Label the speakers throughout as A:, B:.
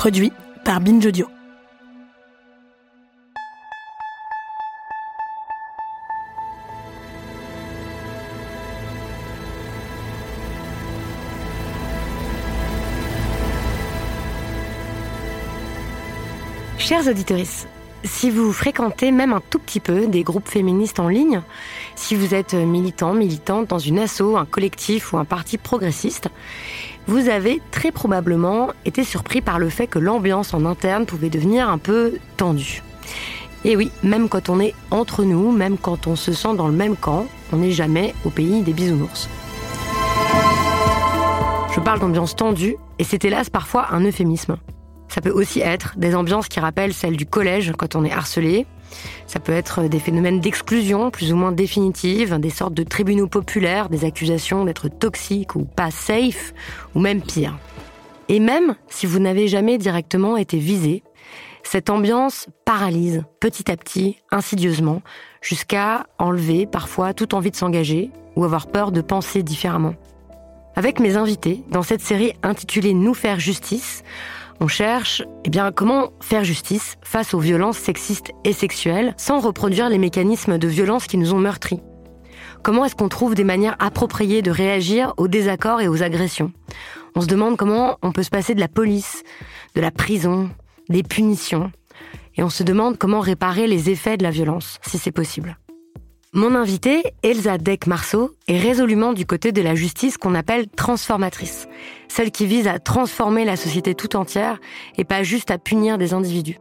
A: Produit par Binge Audio. Chers auditeurs, si vous fréquentez même un tout petit peu des groupes féministes en ligne, si vous êtes militant, militante dans une asso, un collectif ou un parti progressiste, vous avez très probablement été surpris par le fait que l'ambiance en interne pouvait devenir un peu tendue. Et oui, même quand on est entre nous, même quand on se sent dans le même camp, on n'est jamais au pays des bisounours. Je parle d'ambiance tendue, et c'est hélas parfois un euphémisme. Ça peut aussi être des ambiances qui rappellent celles du collège quand on est harcelé. Ça peut être des phénomènes d'exclusion plus ou moins définitives, des sortes de tribunaux populaires, des accusations d'être toxiques ou pas safe, ou même pire. Et même si vous n'avez jamais directement été visé, cette ambiance paralyse petit à petit, insidieusement, jusqu'à enlever parfois toute envie de s'engager ou avoir peur de penser différemment. Avec mes invités, dans cette série intitulée Nous faire justice, on cherche eh bien, comment faire justice face aux violences sexistes et sexuelles sans reproduire les mécanismes de violence qui nous ont meurtris? Comment est-ce qu'on trouve des manières appropriées de réagir aux désaccords et aux agressions? On se demande comment on peut se passer de la police, de la prison, des punitions. Et on se demande comment réparer les effets de la violence, si c'est possible. Mon invitée, Elsa Deck-Marceau, est résolument du côté de la justice qu'on appelle transformatrice, celle qui vise à transformer la société tout entière et pas juste à punir des individus.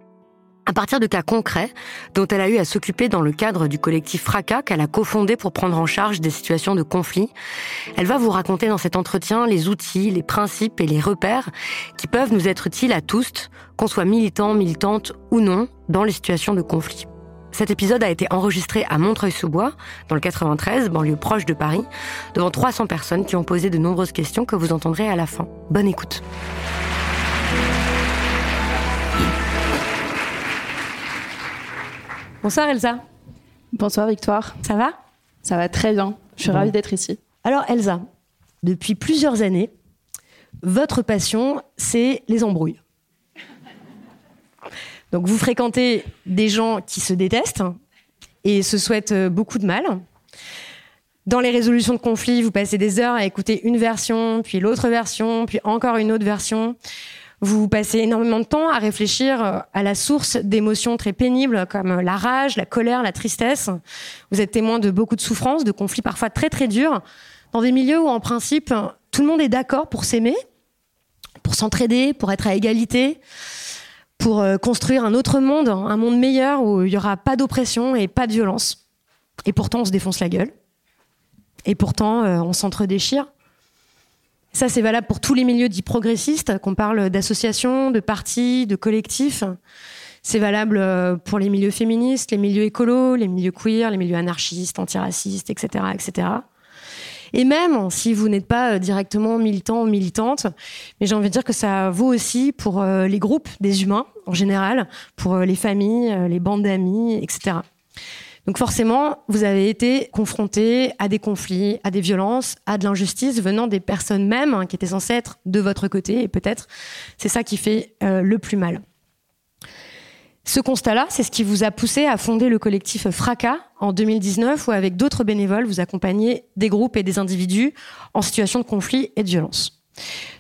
A: À partir de cas concrets dont elle a eu à s'occuper dans le cadre du collectif Fracas qu'elle a cofondé pour prendre en charge des situations de conflit, elle va vous raconter dans cet entretien les outils, les principes et les repères qui peuvent nous être utiles à tous, qu'on soit militant, militante ou non, dans les situations de conflit. Cet épisode a été enregistré à Montreuil-sous-Bois, dans le 93, banlieue proche de Paris, devant 300 personnes qui ont posé de nombreuses questions que vous entendrez à la fin. Bonne écoute. Bonsoir Elsa.
B: Bonsoir Victoire.
A: Ça va?
B: Ça va très bien. Je suis ravie d'être ici.
A: Alors Elsa, depuis plusieurs années, votre passion, c'est les embrouilles. Donc vous fréquentez des gens qui se détestent et se souhaitent euh, beaucoup de mal. Dans les résolutions de conflits, vous passez des heures à écouter une version, puis l'autre version, puis encore une autre version. Vous passez énormément de temps à réfléchir euh, à la source d'émotions très pénibles comme la rage, la colère, la tristesse. Vous êtes témoin de beaucoup de souffrances, de conflits parfois très très durs, dans des milieux où en principe tout le monde est d'accord pour s'aimer, pour s'entraider, pour être à égalité pour euh, construire un autre monde, un monde meilleur où il n'y aura pas d'oppression et pas de violence. Et pourtant, on se défonce la gueule. Et pourtant, euh, on s'entre-déchire. Ça, c'est valable pour tous les milieux dits progressistes, qu'on parle d'associations, de partis, de collectifs. C'est valable euh, pour les milieux féministes, les milieux écolos, les milieux queer, les milieux anarchistes, antiracistes, etc., etc. Et même si vous n'êtes pas euh, directement militant ou militante, mais j'ai envie de dire que ça vaut aussi pour euh, les groupes des humains en général, pour euh, les familles, les bandes d'amis, etc. Donc forcément, vous avez été confronté à des conflits, à des violences, à de l'injustice venant des personnes mêmes hein, qui étaient censées être de votre côté, et peut-être c'est ça qui fait le plus mal. Ce constat-là, c'est ce qui vous a poussé à fonder le collectif Fracas en 2019, où avec d'autres bénévoles, vous accompagnez des groupes et des individus en situation de conflit et de violence.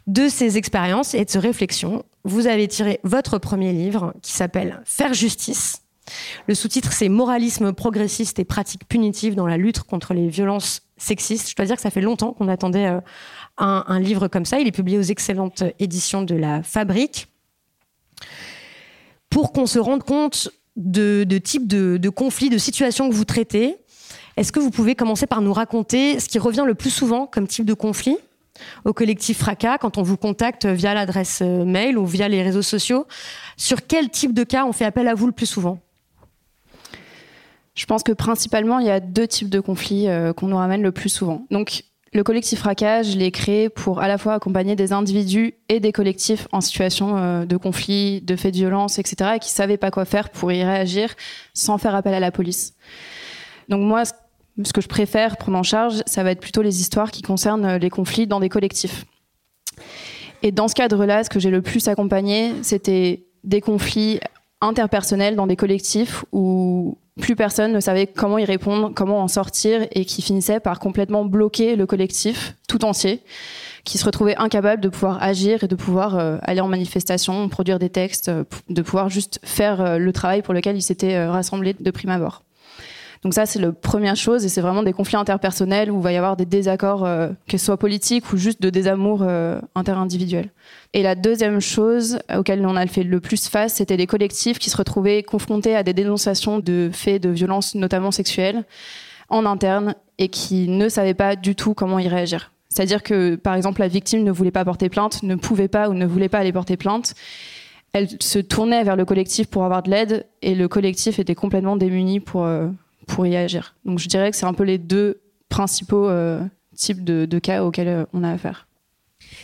A: De ces expériences et de ces réflexions, vous avez tiré votre premier livre qui s'appelle Faire justice. Le sous-titre, c'est Moralisme progressiste et pratiques punitives dans la lutte contre les violences sexistes. Je dois dire que ça fait longtemps qu'on attendait euh, un, un livre comme ça. Il est publié aux excellentes éditions de la Fabrique pour qu'on se rende compte de, de types de, conflits, de situations que vous traitez. Est-ce que vous pouvez commencer par nous raconter ce qui revient le plus souvent comme type de conflit au collectif Fracas quand on vous contacte via l'adresse euh, mail ou via les réseaux sociaux? Sur quel type de cas on fait appel à vous le plus souvent?
B: Je pense que principalement, il y a deux types de conflits euh, qu'on nous ramène le plus souvent. Donc, le collectif Fracas, je l'ai créé pour à la fois accompagner des individus et des collectifs en situation euh, de conflit, de faits de violence, etc., et qui savaient pas quoi faire pour y réagir sans faire appel à la police. Donc moi, ce que je préfère prendre en charge, ça va être plutôt les histoires qui concernent euh, les conflits dans des collectifs. Et dans ce cadre-là, ce que j'ai le plus accompagné, c'était des conflits interpersonnels dans des collectifs où plus personne ne savait comment y répondre, comment en sortir, et qui finissaient par complètement bloquer le collectif tout entier, qui se retrouvait incapable de pouvoir agir et de pouvoir euh, aller en manifestation, produire des textes, euh, de pouvoir juste faire euh, le travail pour lequel ils s'étaient rassemblés de prime abord. Donc ça, c'est la première chose, et c'est vraiment des conflits interpersonnels où il va y avoir des désaccords, euh, que ce politiques ou juste de désamour euh, interindividuel. Et la deuxième chose auquel on a fait le plus face, c'était les collectifs qui se retrouvaient confrontés à des dénonciations de faits de violences, notamment sexuelles, en interne, et qui ne savaient pas du tout comment y réagir. C'est-à-dire que, par exemple, la victime ne voulait pas porter plainte, ne pouvait pas ou ne voulait pas aller porter plainte. Elle se tournait vers le collectif pour avoir de l'aide, et le collectif était complètement démuni pour... Euh, pour y agir. Donc je dirais que c'est un peu les deux principaux euh, types de, cas auxquels euh, on a affaire.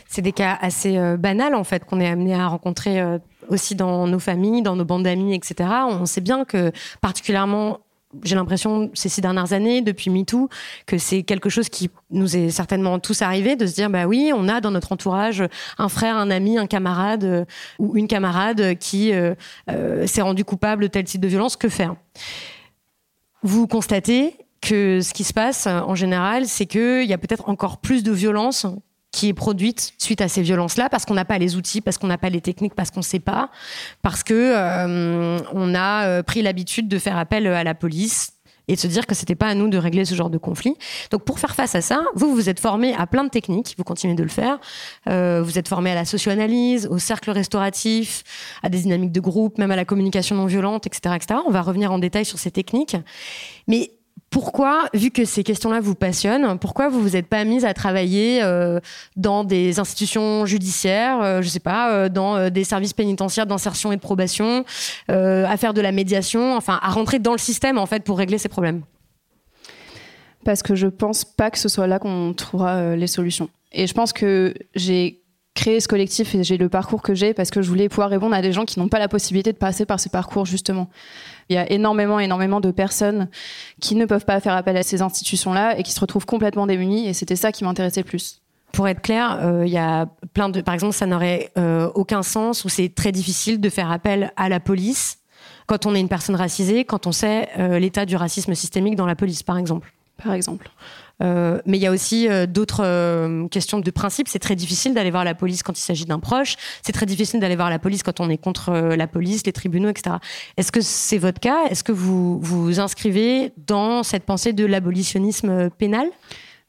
A: C'est des cas assez euh, banals en fait qu'on est amené à rencontrer aussi dans nos familles, dans nos bandes d'amis, etc. On sait bien que particulièrement j'ai l'impression ces six dernières années, depuis MeToo, que c'est quelque chose qui nous est certainement tous arrivé de se dire bah oui, on a dans notre entourage un frère, un ami, un camarade ou une camarade qui s'est rendu coupable de tel type de violence. Que faire? Vous constatez que ce qui se passe en général, c'est qu'il y a peut-être encore plus de violence qui est produite suite à ces violences-là, parce qu'on n'a pas les outils, parce qu'on n'a pas les techniques, parce qu'on ne sait pas, parce que euh, on a euh, pris l'habitude de faire appel à la police et de se dire que c'était pas à nous de régler ce genre de conflit. Donc pour faire face à ça, vous vous êtes formé à plein de techniques, vous continuez de le faire. Euh, vous êtes formé à la socio-analyse, au cercle restauratif, à des dynamiques de groupe, même à la communication non violente, etc., etc. On va revenir en détail sur ces techniques. Mais pourquoi, vu que ces questions-là vous passionnent, pourquoi vous vous êtes pas mise à travailler euh, dans des institutions judiciaires, euh, je sais pas, euh, dans des services pénitentiaires d'insertion et de probation, à faire de la médiation, enfin à rentrer dans le système en fait pour régler ces problèmes?
B: Parce que je pense pas que ce soit là qu'on trouvera les solutions. Et je pense que j'ai créé ce collectif et j'ai le parcours que j'ai parce que je voulais pouvoir répondre à des gens qui n'ont pas la possibilité de passer par ce parcours justement. Il y a énormément, énormément de personnes qui ne peuvent pas faire appel à ces institutions-là et qui se retrouvent complètement démunies et c'était ça qui m'intéressait plus.
A: Pour être clair, euh, il y a plein de, par exemple, ça n'aurait euh, aucun sens ou c'est très difficile de faire appel à la police quand on est une personne racisée, quand on sait euh, l'état du racisme systémique dans la police, par exemple.
B: Par exemple.
A: Euh, mais il y a aussi euh, d'autres euh, questions de principe. C'est très difficile d'aller voir la police quand il s'agit d'un proche. C'est très difficile d'aller voir la police quand on est contre la police, les tribunaux, etc. Est-ce que c'est votre cas? Est-ce que vous vous inscrivez dans cette pensée de l'abolitionnisme pénal?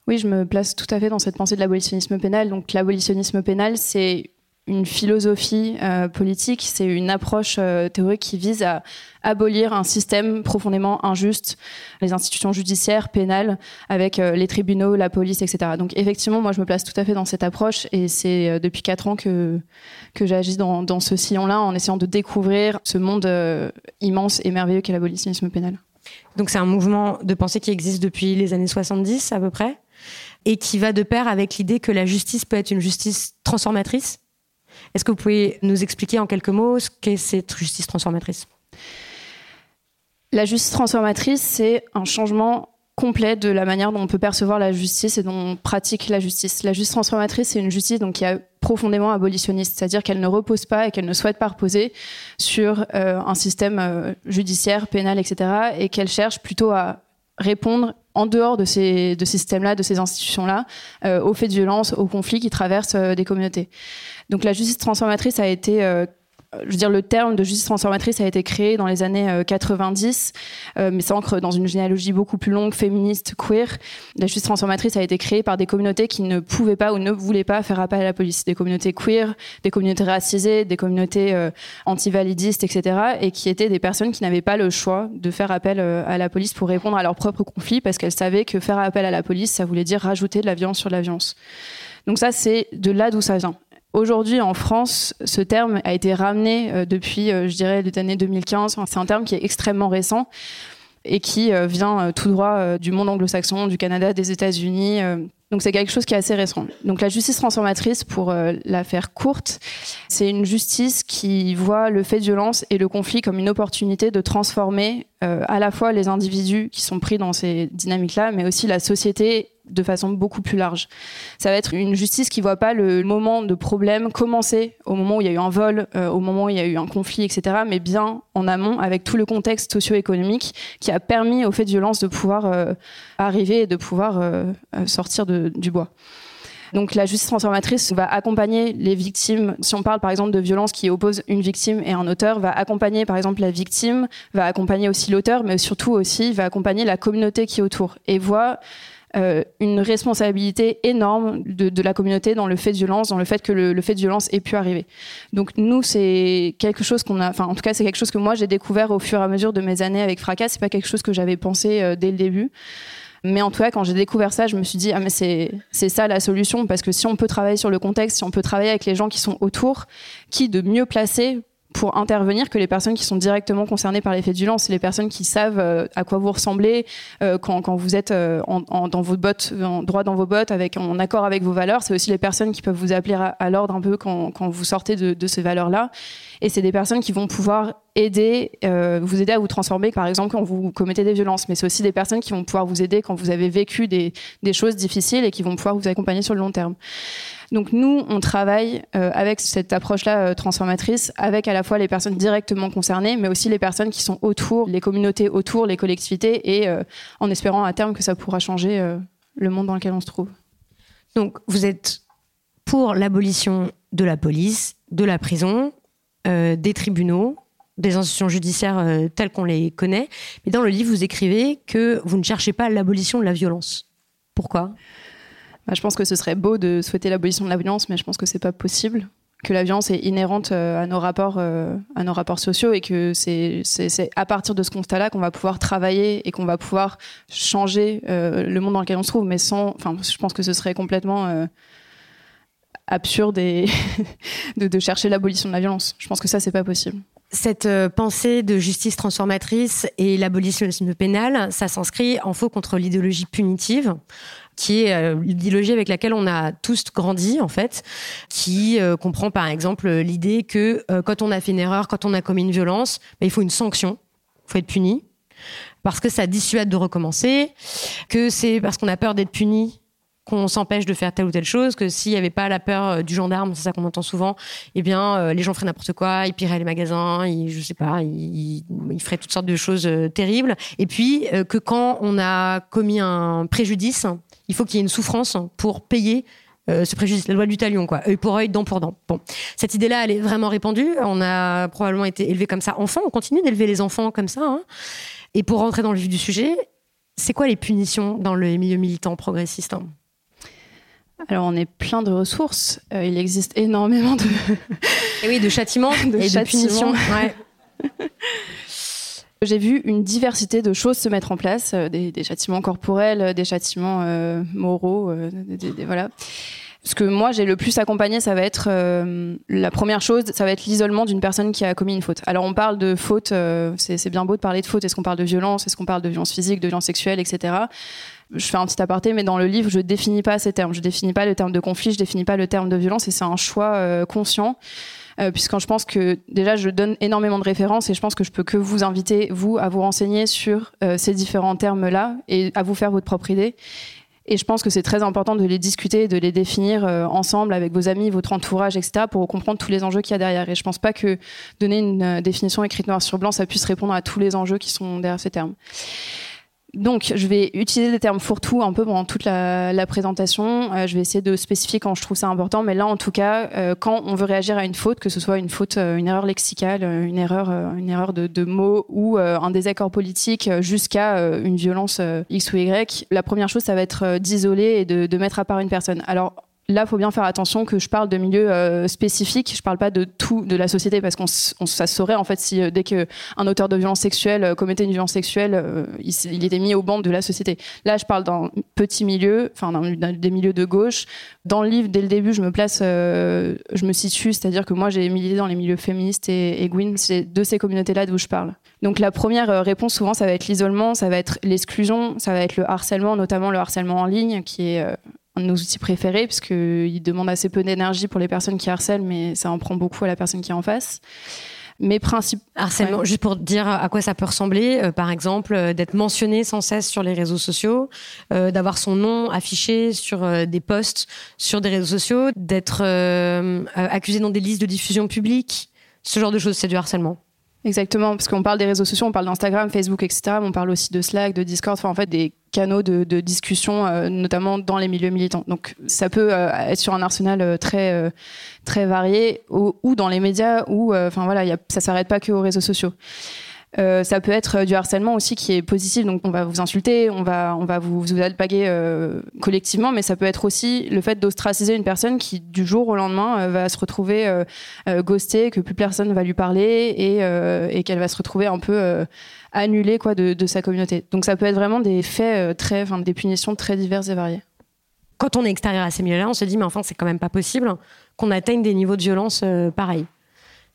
B: Oui, je me place tout à fait dans cette pensée de l'abolitionnisme pénal. Donc l'abolitionnisme pénal, c'est une philosophie euh, politique, c'est une approche euh, théorique qui vise à abolir un système profondément injuste, les institutions judiciaires, pénales, avec euh, les tribunaux, la police, etc. Donc effectivement, moi je me place tout à fait dans cette approche et c'est depuis quatre ans que, que j'agis dans, dans ce sillon-là en essayant de découvrir ce monde immense et merveilleux qu'est l'abolitionnisme pénal.
A: Donc c'est un mouvement de pensée qui existe depuis les années 70 à peu près et qui va de pair avec l'idée que la justice peut être une justice transformatrice est-ce que vous pouvez nous expliquer en quelques mots ce qu'est cette justice transformatrice?
B: La justice transformatrice, c'est un changement complet de la manière dont on peut percevoir la justice et dont on pratique la justice. La justice transformatrice, c'est une justice donc, qui est profondément abolitionniste, c'est-à-dire qu'elle ne repose pas et qu'elle ne souhaite pas reposer sur euh, un système euh, judiciaire, pénal, etc., et qu'elle cherche plutôt à répondre en dehors de ces, de ces systèmes-là, de ces institutions-là, euh, aux faits de violence, aux conflits qui traversent des communautés. Donc la justice transformatrice a été euh, je veux dire, le terme de justice transformatrice a été créé dans les années 90, euh, euh, mais s'ancre dans une généalogie beaucoup plus longue, féministe, queer. La justice transformatrice a été créée par des communautés qui ne pouvaient pas ou ne voulaient pas faire appel à la police. Des communautés queer, des communautés racisées, des communautés anti-validistes, etc. Et qui étaient des personnes qui n'avaient pas le choix de faire appel à la police pour répondre à leurs propres conflits parce qu'elles savaient que faire appel à la police, ça voulait dire rajouter de la violence sur la violence. Donc ça, c'est de là d'où ça vient. Aujourd'hui, en France, ce terme a été ramené euh, depuis, euh, je dirais, les années 2015. c'est un terme qui est extrêmement récent et qui euh, vient tout droit du monde anglo-saxon, du Canada, des États-Unis. Donc c'est quelque chose qui est assez récent. Donc la justice transformatrice, pour la faire courte, c'est une justice qui voit le fait de violence et le conflit comme une opportunité de transformer à la fois les individus qui sont pris dans ces dynamiques-là, mais aussi la société de façon beaucoup plus large. Ça va être une justice qui voit pas le moment de problème commencer au moment où il y a eu un vol, euh, au moment où il y a eu un conflit, etc., mais bien en amont avec tout le contexte socio-économique qui a permis au fait de violence de pouvoir euh, arriver et de pouvoir euh, sortir du bois. Donc la justice transformatrice va accompagner les victimes. Si on parle par exemple de violence qui oppose une victime et un auteur, va accompagner par exemple la victime, va accompagner aussi l'auteur, mais surtout aussi va accompagner la communauté qui est autour et voit euh, une responsabilité énorme de, la communauté dans le fait de violence, dans le fait que le, fait de violence ait pu arriver. Donc nous, c'est quelque chose qu'on a, enfin en tout cas c'est quelque chose que moi j'ai découvert au fur et à mesure de mes années avec Fracas. C'est pas quelque chose que j'avais pensé euh, dès le début. Mais en tout cas, quand j'ai découvert ça, je me suis dit, ah, mais c'est, c'est ça la solution, parce que si on peut travailler sur le contexte, si on peut travailler avec les gens qui sont autour, qui de mieux placer pour intervenir que les personnes qui sont directement concernées par les faits de violence, les personnes qui savent euh, à quoi vous ressemblez euh, quand, vous êtes euh, en, dans vos bottes, en, droit dans vos bottes, avec, en accord avec vos valeurs. C'est aussi les personnes qui peuvent vous appeler à, l'ordre un peu quand, vous sortez de, ces valeurs-là. Et c'est des personnes qui vont pouvoir aider, vous aider à vous transformer, par exemple, quand vous commettez des violences. Mais c'est aussi des personnes qui vont pouvoir vous aider quand vous avez vécu des choses difficiles et qui vont pouvoir vous accompagner sur le long terme. Donc nous, on travaille euh, avec cette approche-là euh, transformatrice, avec à la fois les personnes directement concernées, mais aussi les personnes qui sont autour, les communautés autour, les collectivités, et euh, en espérant à terme que ça pourra changer le monde dans lequel on se trouve.
A: Donc vous êtes pour l'abolition de la police, de la prison, des tribunaux, des institutions judiciaires telles qu'on les connaît. Mais dans le livre, vous écrivez que vous ne cherchez pas l'abolition de la violence. Pourquoi?
B: Bah, je pense que ce serait beau de souhaiter l'abolition de la violence, mais je pense que c'est pas possible. Que la violence est inhérente euh, à nos rapports, euh, à nos rapports sociaux, et que c'est à partir de ce constat-là qu'on va pouvoir travailler et qu'on va pouvoir changer euh, le monde dans lequel on se trouve. Mais sans, je pense que ce serait complètement absurde de chercher l'abolition de la violence. Je pense que ça, c'est pas possible.
A: Cette pensée de justice transformatrice et l'abolitionnisme pénal, ça s'inscrit en faux contre l'idéologie punitive qui est euh, l'idéologie avec laquelle on a tous grandi en fait, qui euh, comprend par exemple l'idée que euh, quand on a fait une erreur, quand on a commis une violence, bah, il faut une sanction, il faut être puni, parce que ça dissuade de recommencer, que c'est parce qu'on a peur d'être puni qu'on s'empêche de faire telle ou telle chose, que s'il n'y avait pas la peur du gendarme, c'est ça qu'on entend souvent, eh bien, les gens feraient n'importe quoi, ils pilleraient les magasins, ils, je sais pas, ils, feraient toutes sortes de choses terribles. Et puis, que quand on a commis un préjudice, il faut qu'il y ait une souffrance pour payer euh, ce préjudice, la loi du talion, quoi, œil pour œil, dent pour dent. Bon, cette idée-là, elle est vraiment répandue. On a probablement été élevé comme ça enfant. On continue d'élever les enfants comme ça. Hein. Et pour rentrer dans le vif du sujet, c'est quoi les punitions dans le milieu militant progressiste hein?
B: Alors, on est plein de ressources. Euh, il existe énormément de.
A: et oui, de châtiments de et de punitions. Ouais.
B: J'ai vu une diversité de choses se mettre en place, euh, des, châtiments corporels, euh, des châtiments euh, moraux, voilà. Ce que moi j'ai le plus accompagné, ça va être la première chose, ça va être l'isolement d'une personne qui a commis une faute. Alors on parle de faute, c'est bien beau de parler de faute. Est-ce qu'on parle de violence, est-ce qu'on parle de violence physique, de violence sexuelle, etc. Je fais un petit aparté, mais dans le livre, je définis pas ces termes. Je définis pas le terme de conflit, je définis pas le terme de violence, et c'est un choix conscient. Euh, puisque je pense que déjà je donne énormément de références et je pense que je peux que vous inviter, vous, à vous renseigner sur euh, ces différents termes-là et à vous faire votre propre idée. Et je pense que c'est très important de les discuter, de les définir euh, ensemble avec vos amis, votre entourage, etc., pour comprendre tous les enjeux qu'il y a derrière. Et je pense pas que donner une définition écrite noir sur blanc, ça puisse répondre à tous les enjeux qui sont derrière ces termes. Donc, je vais utiliser des termes fourre-tout un peu pendant toute la, présentation. Euh, je vais essayer de spécifier quand je trouve ça important, mais là, en tout cas, euh, quand on veut réagir à une faute, que ce soit une faute, euh, une erreur lexicale, une erreur, une erreur de, mots ou un désaccord politique, jusqu'à une violence X ou Y, la première chose, ça va être d'isoler et de, de mettre à part une personne. Alors, là, il faut bien faire attention que je parle de milieux euh, spécifiques. Je parle pas de tout de la société parce qu'on ça saurait en fait si euh, dès que un auteur de violence sexuelle euh, commettait une violence sexuelle, il, il, était mis au banc de la société. Là, je parle d'un petit milieu, enfin des milieux de gauche. Dans le livre, dès le début, je me place, je me situe, c'est-à-dire que moi, j'ai milité dans les milieux féministes et, et Gwyn, c'est de ces communautés-là d'où je parle. Donc la première réponse souvent, ça va être l'isolement, ça va être l'exclusion, ça va être le harcèlement, notamment le harcèlement en ligne, qui est un de nos outils préférés, parce qu'il demande assez peu d'énergie pour les personnes qui harcèlent, mais ça en prend beaucoup à la personne qui est en face. Mais principe
A: harcèlement, juste pour dire à quoi ça peut ressembler, euh, par exemple, euh, d'être mentionné sans cesse sur les réseaux sociaux, euh, d'avoir son nom affiché sur des posts sur des réseaux sociaux, d'être accusé dans des listes de diffusion publique, ce genre de choses, c'est du harcèlement.
B: Exactement, parce qu'on parle des réseaux sociaux, on parle d'Instagram, Facebook, etc. Mais on parle aussi de Slack, de Discord, enfin en fait des canaux de, discussion, euh, notamment dans les milieux militants. Donc ça peut euh, être sur un arsenal euh, très très varié, ou, dans les médias, ou enfin voilà, y a, ça s'arrête pas que aux réseaux sociaux. Euh, ça peut être du harcèlement aussi qui est positif, donc on va vous insulter, on va, on va vous, vous alpaguer euh, collectivement, mais ça peut être aussi le fait d'ostraciser une personne qui, du jour au lendemain, euh, va se retrouver ghostée, que plus personne ne va lui parler et, et qu'elle va se retrouver un peu annulée quoi, de, de, sa communauté. Donc ça peut être vraiment des faits, très, enfin, des punitions très diverses et variées.
A: Quand on est extérieur à ces milieux-là, on se dit, mais enfin, c'est quand même pas possible qu'on atteigne des niveaux de violence pareils.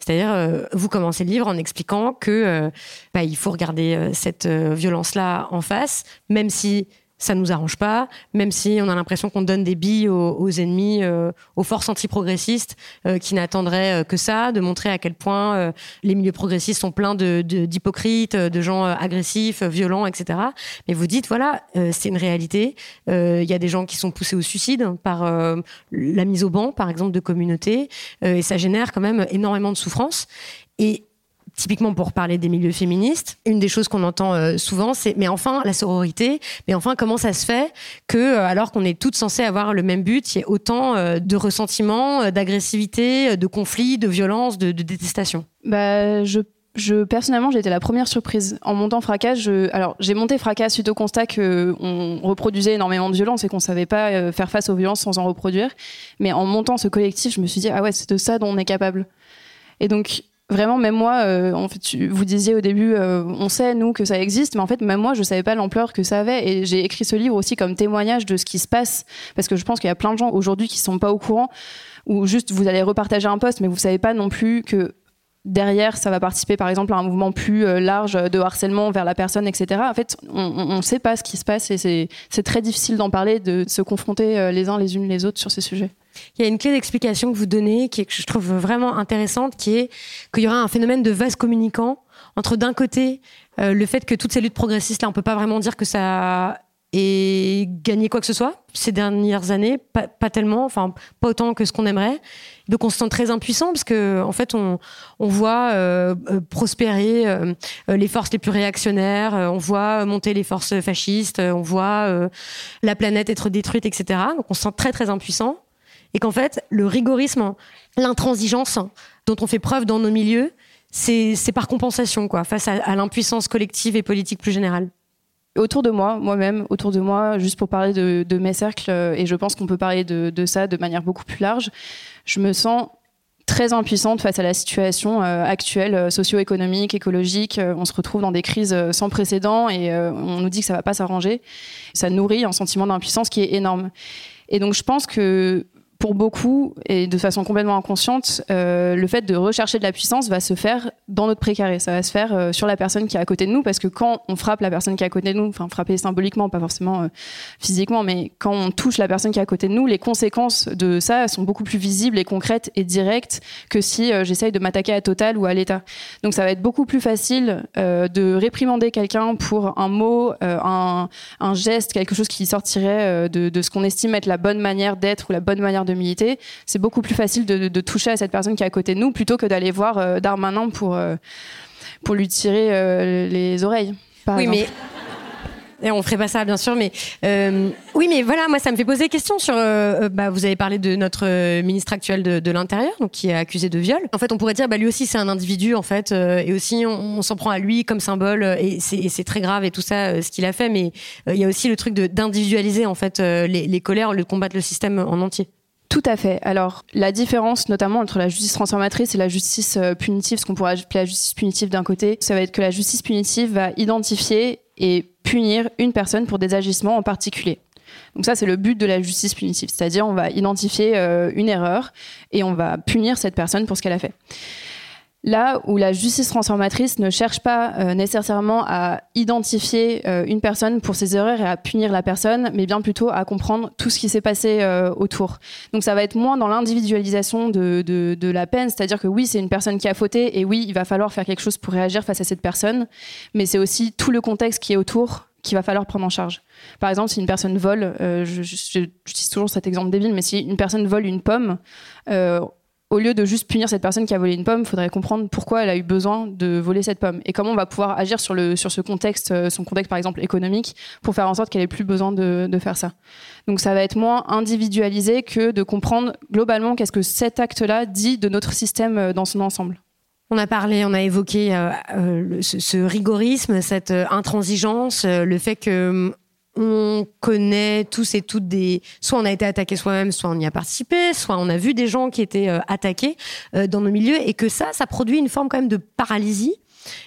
A: C'est-à-dire, euh, vous commencez le livre en expliquant que euh, bah, il faut regarder euh, cette violence-là en face, même si ça nous arrange pas, même si on a l'impression qu'on donne des billes aux, ennemis, euh, aux forces antiprogressistes euh, qui n'attendraient euh, que ça, de montrer à quel point les milieux progressistes sont pleins de, d'hypocrites, de, gens agressifs, violents, etc. Mais vous dites, voilà, c'est une réalité. Il y a des gens qui sont poussés au suicide par la mise au banc, par exemple, de communautés, et ça génère quand même énormément de souffrance. Et typiquement pour parler des milieux féministes, une des choses qu'on entend euh, souvent, c'est mais enfin la sororité, mais enfin comment ça se fait que euh, alors qu'on est toutes censées avoir le même but, il y ait autant euh, de ressentiments, d'agressivité, de conflits, de violence, de, détestation
B: Bah je je, personnellement, j'ai été la première surprise. En montant Fracas, alors j'ai monté Fracas suite au constat qu'on reproduisait énormément de violence et qu'on savait pas faire face aux violences sans en reproduire. Mais en montant ce collectif, je me suis dit, ah ouais, c'est de ça dont on est capable. Et donc, vraiment, même moi, euh, en fait, vous disiez au début, euh, on sait nous que ça existe, mais en fait, même moi, je savais pas l'ampleur que ça avait. Et j'ai écrit ce livre aussi comme témoignage de ce qui se passe, parce que je pense qu'il y a plein de gens aujourd'hui qui sont pas au courant, ou juste vous allez repartager un poste, mais vous savez pas non plus que derrière, ça va participer par exemple à un mouvement plus euh, large de harcèlement vers la personne, etc. En fait, on ne sait pas ce qui se passe et c'est très difficile d'en parler, de se confronter les uns les unes les autres sur ces sujets.
A: Il y a une clé d'explication que vous donnez qui est, que je trouve vraiment intéressante, qui est qu'il y aura un phénomène de vase communicant entre d'un côté euh, le fait que toutes ces luttes progressistes là, on peut pas vraiment dire que ça ait gagné quoi que ce soit ces dernières années, pas, tellement, enfin pas autant que ce qu'on aimerait. Donc on se sent très impuissant parce que fait on, voit euh, euh, prospérer les forces les plus réactionnaires, on voit monter les forces fascistes, on voit la planète être détruite, etc. Donc on se sent très très impuissant et qu'en fait, le rigorisme, l'intransigeance dont on fait preuve dans nos milieux, c'est par compensation, quoi, face à, l'impuissance collective et politique plus générale.
B: Autour de moi, moi-même, autour de moi, juste pour parler de, mes cercles, euh, et je pense qu'on peut parler de, ça de manière beaucoup plus large, je me sens très impuissante face à la situation euh, actuelle, euh, socio-économique, écologique. on se retrouve dans des crises sans précédent et on nous dit que ça va pas s'arranger. Ça nourrit un sentiment d'impuissance qui est énorme. Et donc je pense que pour beaucoup, et de façon complètement inconsciente, euh, le fait de rechercher de la puissance va se faire dans notre précaré. Ça va se faire euh, sur la personne qui est à côté de nous, parce que quand on frappe la personne qui est à côté de nous, enfin frapper symboliquement, pas forcément euh, physiquement, mais quand on touche la personne qui est à côté de nous, les conséquences de ça sont beaucoup plus visibles et concrètes et directes que si j'essaye de m'attaquer à Total ou à l'État. Donc ça va être beaucoup plus facile de réprimander quelqu'un pour un mot, un, geste, quelque chose qui sortirait de ce qu'on estime être la bonne manière d'être ou la bonne manière de de militer, c'est beaucoup plus facile de, toucher à cette personne qui est à côté de nous plutôt que d'aller voir euh, Darmanin pour, euh, pour lui tirer euh, les oreilles.
A: oui, mais et on ferait pas ça, bien sûr, mais oui, mais voilà, moi, ça me fait poser des questions sur. bah, vous avez parlé de notre ministre actuel de, l'Intérieur, donc qui est accusé de viol. En fait, on pourrait dire, bah, lui aussi, c'est un individu, en fait, et aussi, on, s'en prend à lui comme symbole, et c'est très grave et tout ça, ce qu'il a fait. Mais il y a aussi le truc d'individualiser, en fait, les, les colères, de combattre le système en entier.
B: Tout à fait. Alors, la différence notamment entre la justice transformatrice et la justice euh, punitive, ce qu'on pourrait appeler la justice punitive d'un côté, ça va être que la justice punitive va identifier et punir une personne pour des agissements en particulier. Donc ça, c'est le but de la justice punitive, c'est-à-dire on va identifier euh, une erreur et on va punir cette personne pour ce qu'elle a fait. Là où la justice transformatrice ne cherche pas euh, nécessairement à identifier euh, une personne pour ses erreurs et à punir la personne, mais bien plutôt à comprendre tout ce qui s'est passé euh, autour. Donc ça va être moins dans l'individualisation de, la peine, c'est-à-dire que oui, c'est une personne qui a fauté et oui, il va falloir faire quelque chose pour réagir face à cette personne, mais c'est aussi tout le contexte qui est autour qu'il va falloir prendre en charge. Par exemple, si une personne vole, j'utilise toujours cet exemple débile, mais si une personne vole une pomme, au lieu de juste punir cette personne qui a volé une pomme, il faudrait comprendre pourquoi elle a eu besoin de voler cette pomme et comment on va pouvoir agir sur, le, sur ce contexte, euh, son contexte par exemple économique, pour faire en sorte qu'elle ait plus besoin de, de, faire ça. Donc ça va être moins individualisé que de comprendre globalement qu'est-ce que cet acte-là dit de notre système euh, dans son ensemble.
A: On a parlé, on a évoqué euh, euh ce, ce, rigorisme, cette intransigeance, le fait que on connaît tous et toutes des. Soit on a été attaqué soi-même, soit on y a participé, soit on a vu des gens qui étaient euh, attaqués euh, dans nos milieux, et que ça, ça produit une forme quand même de paralysie.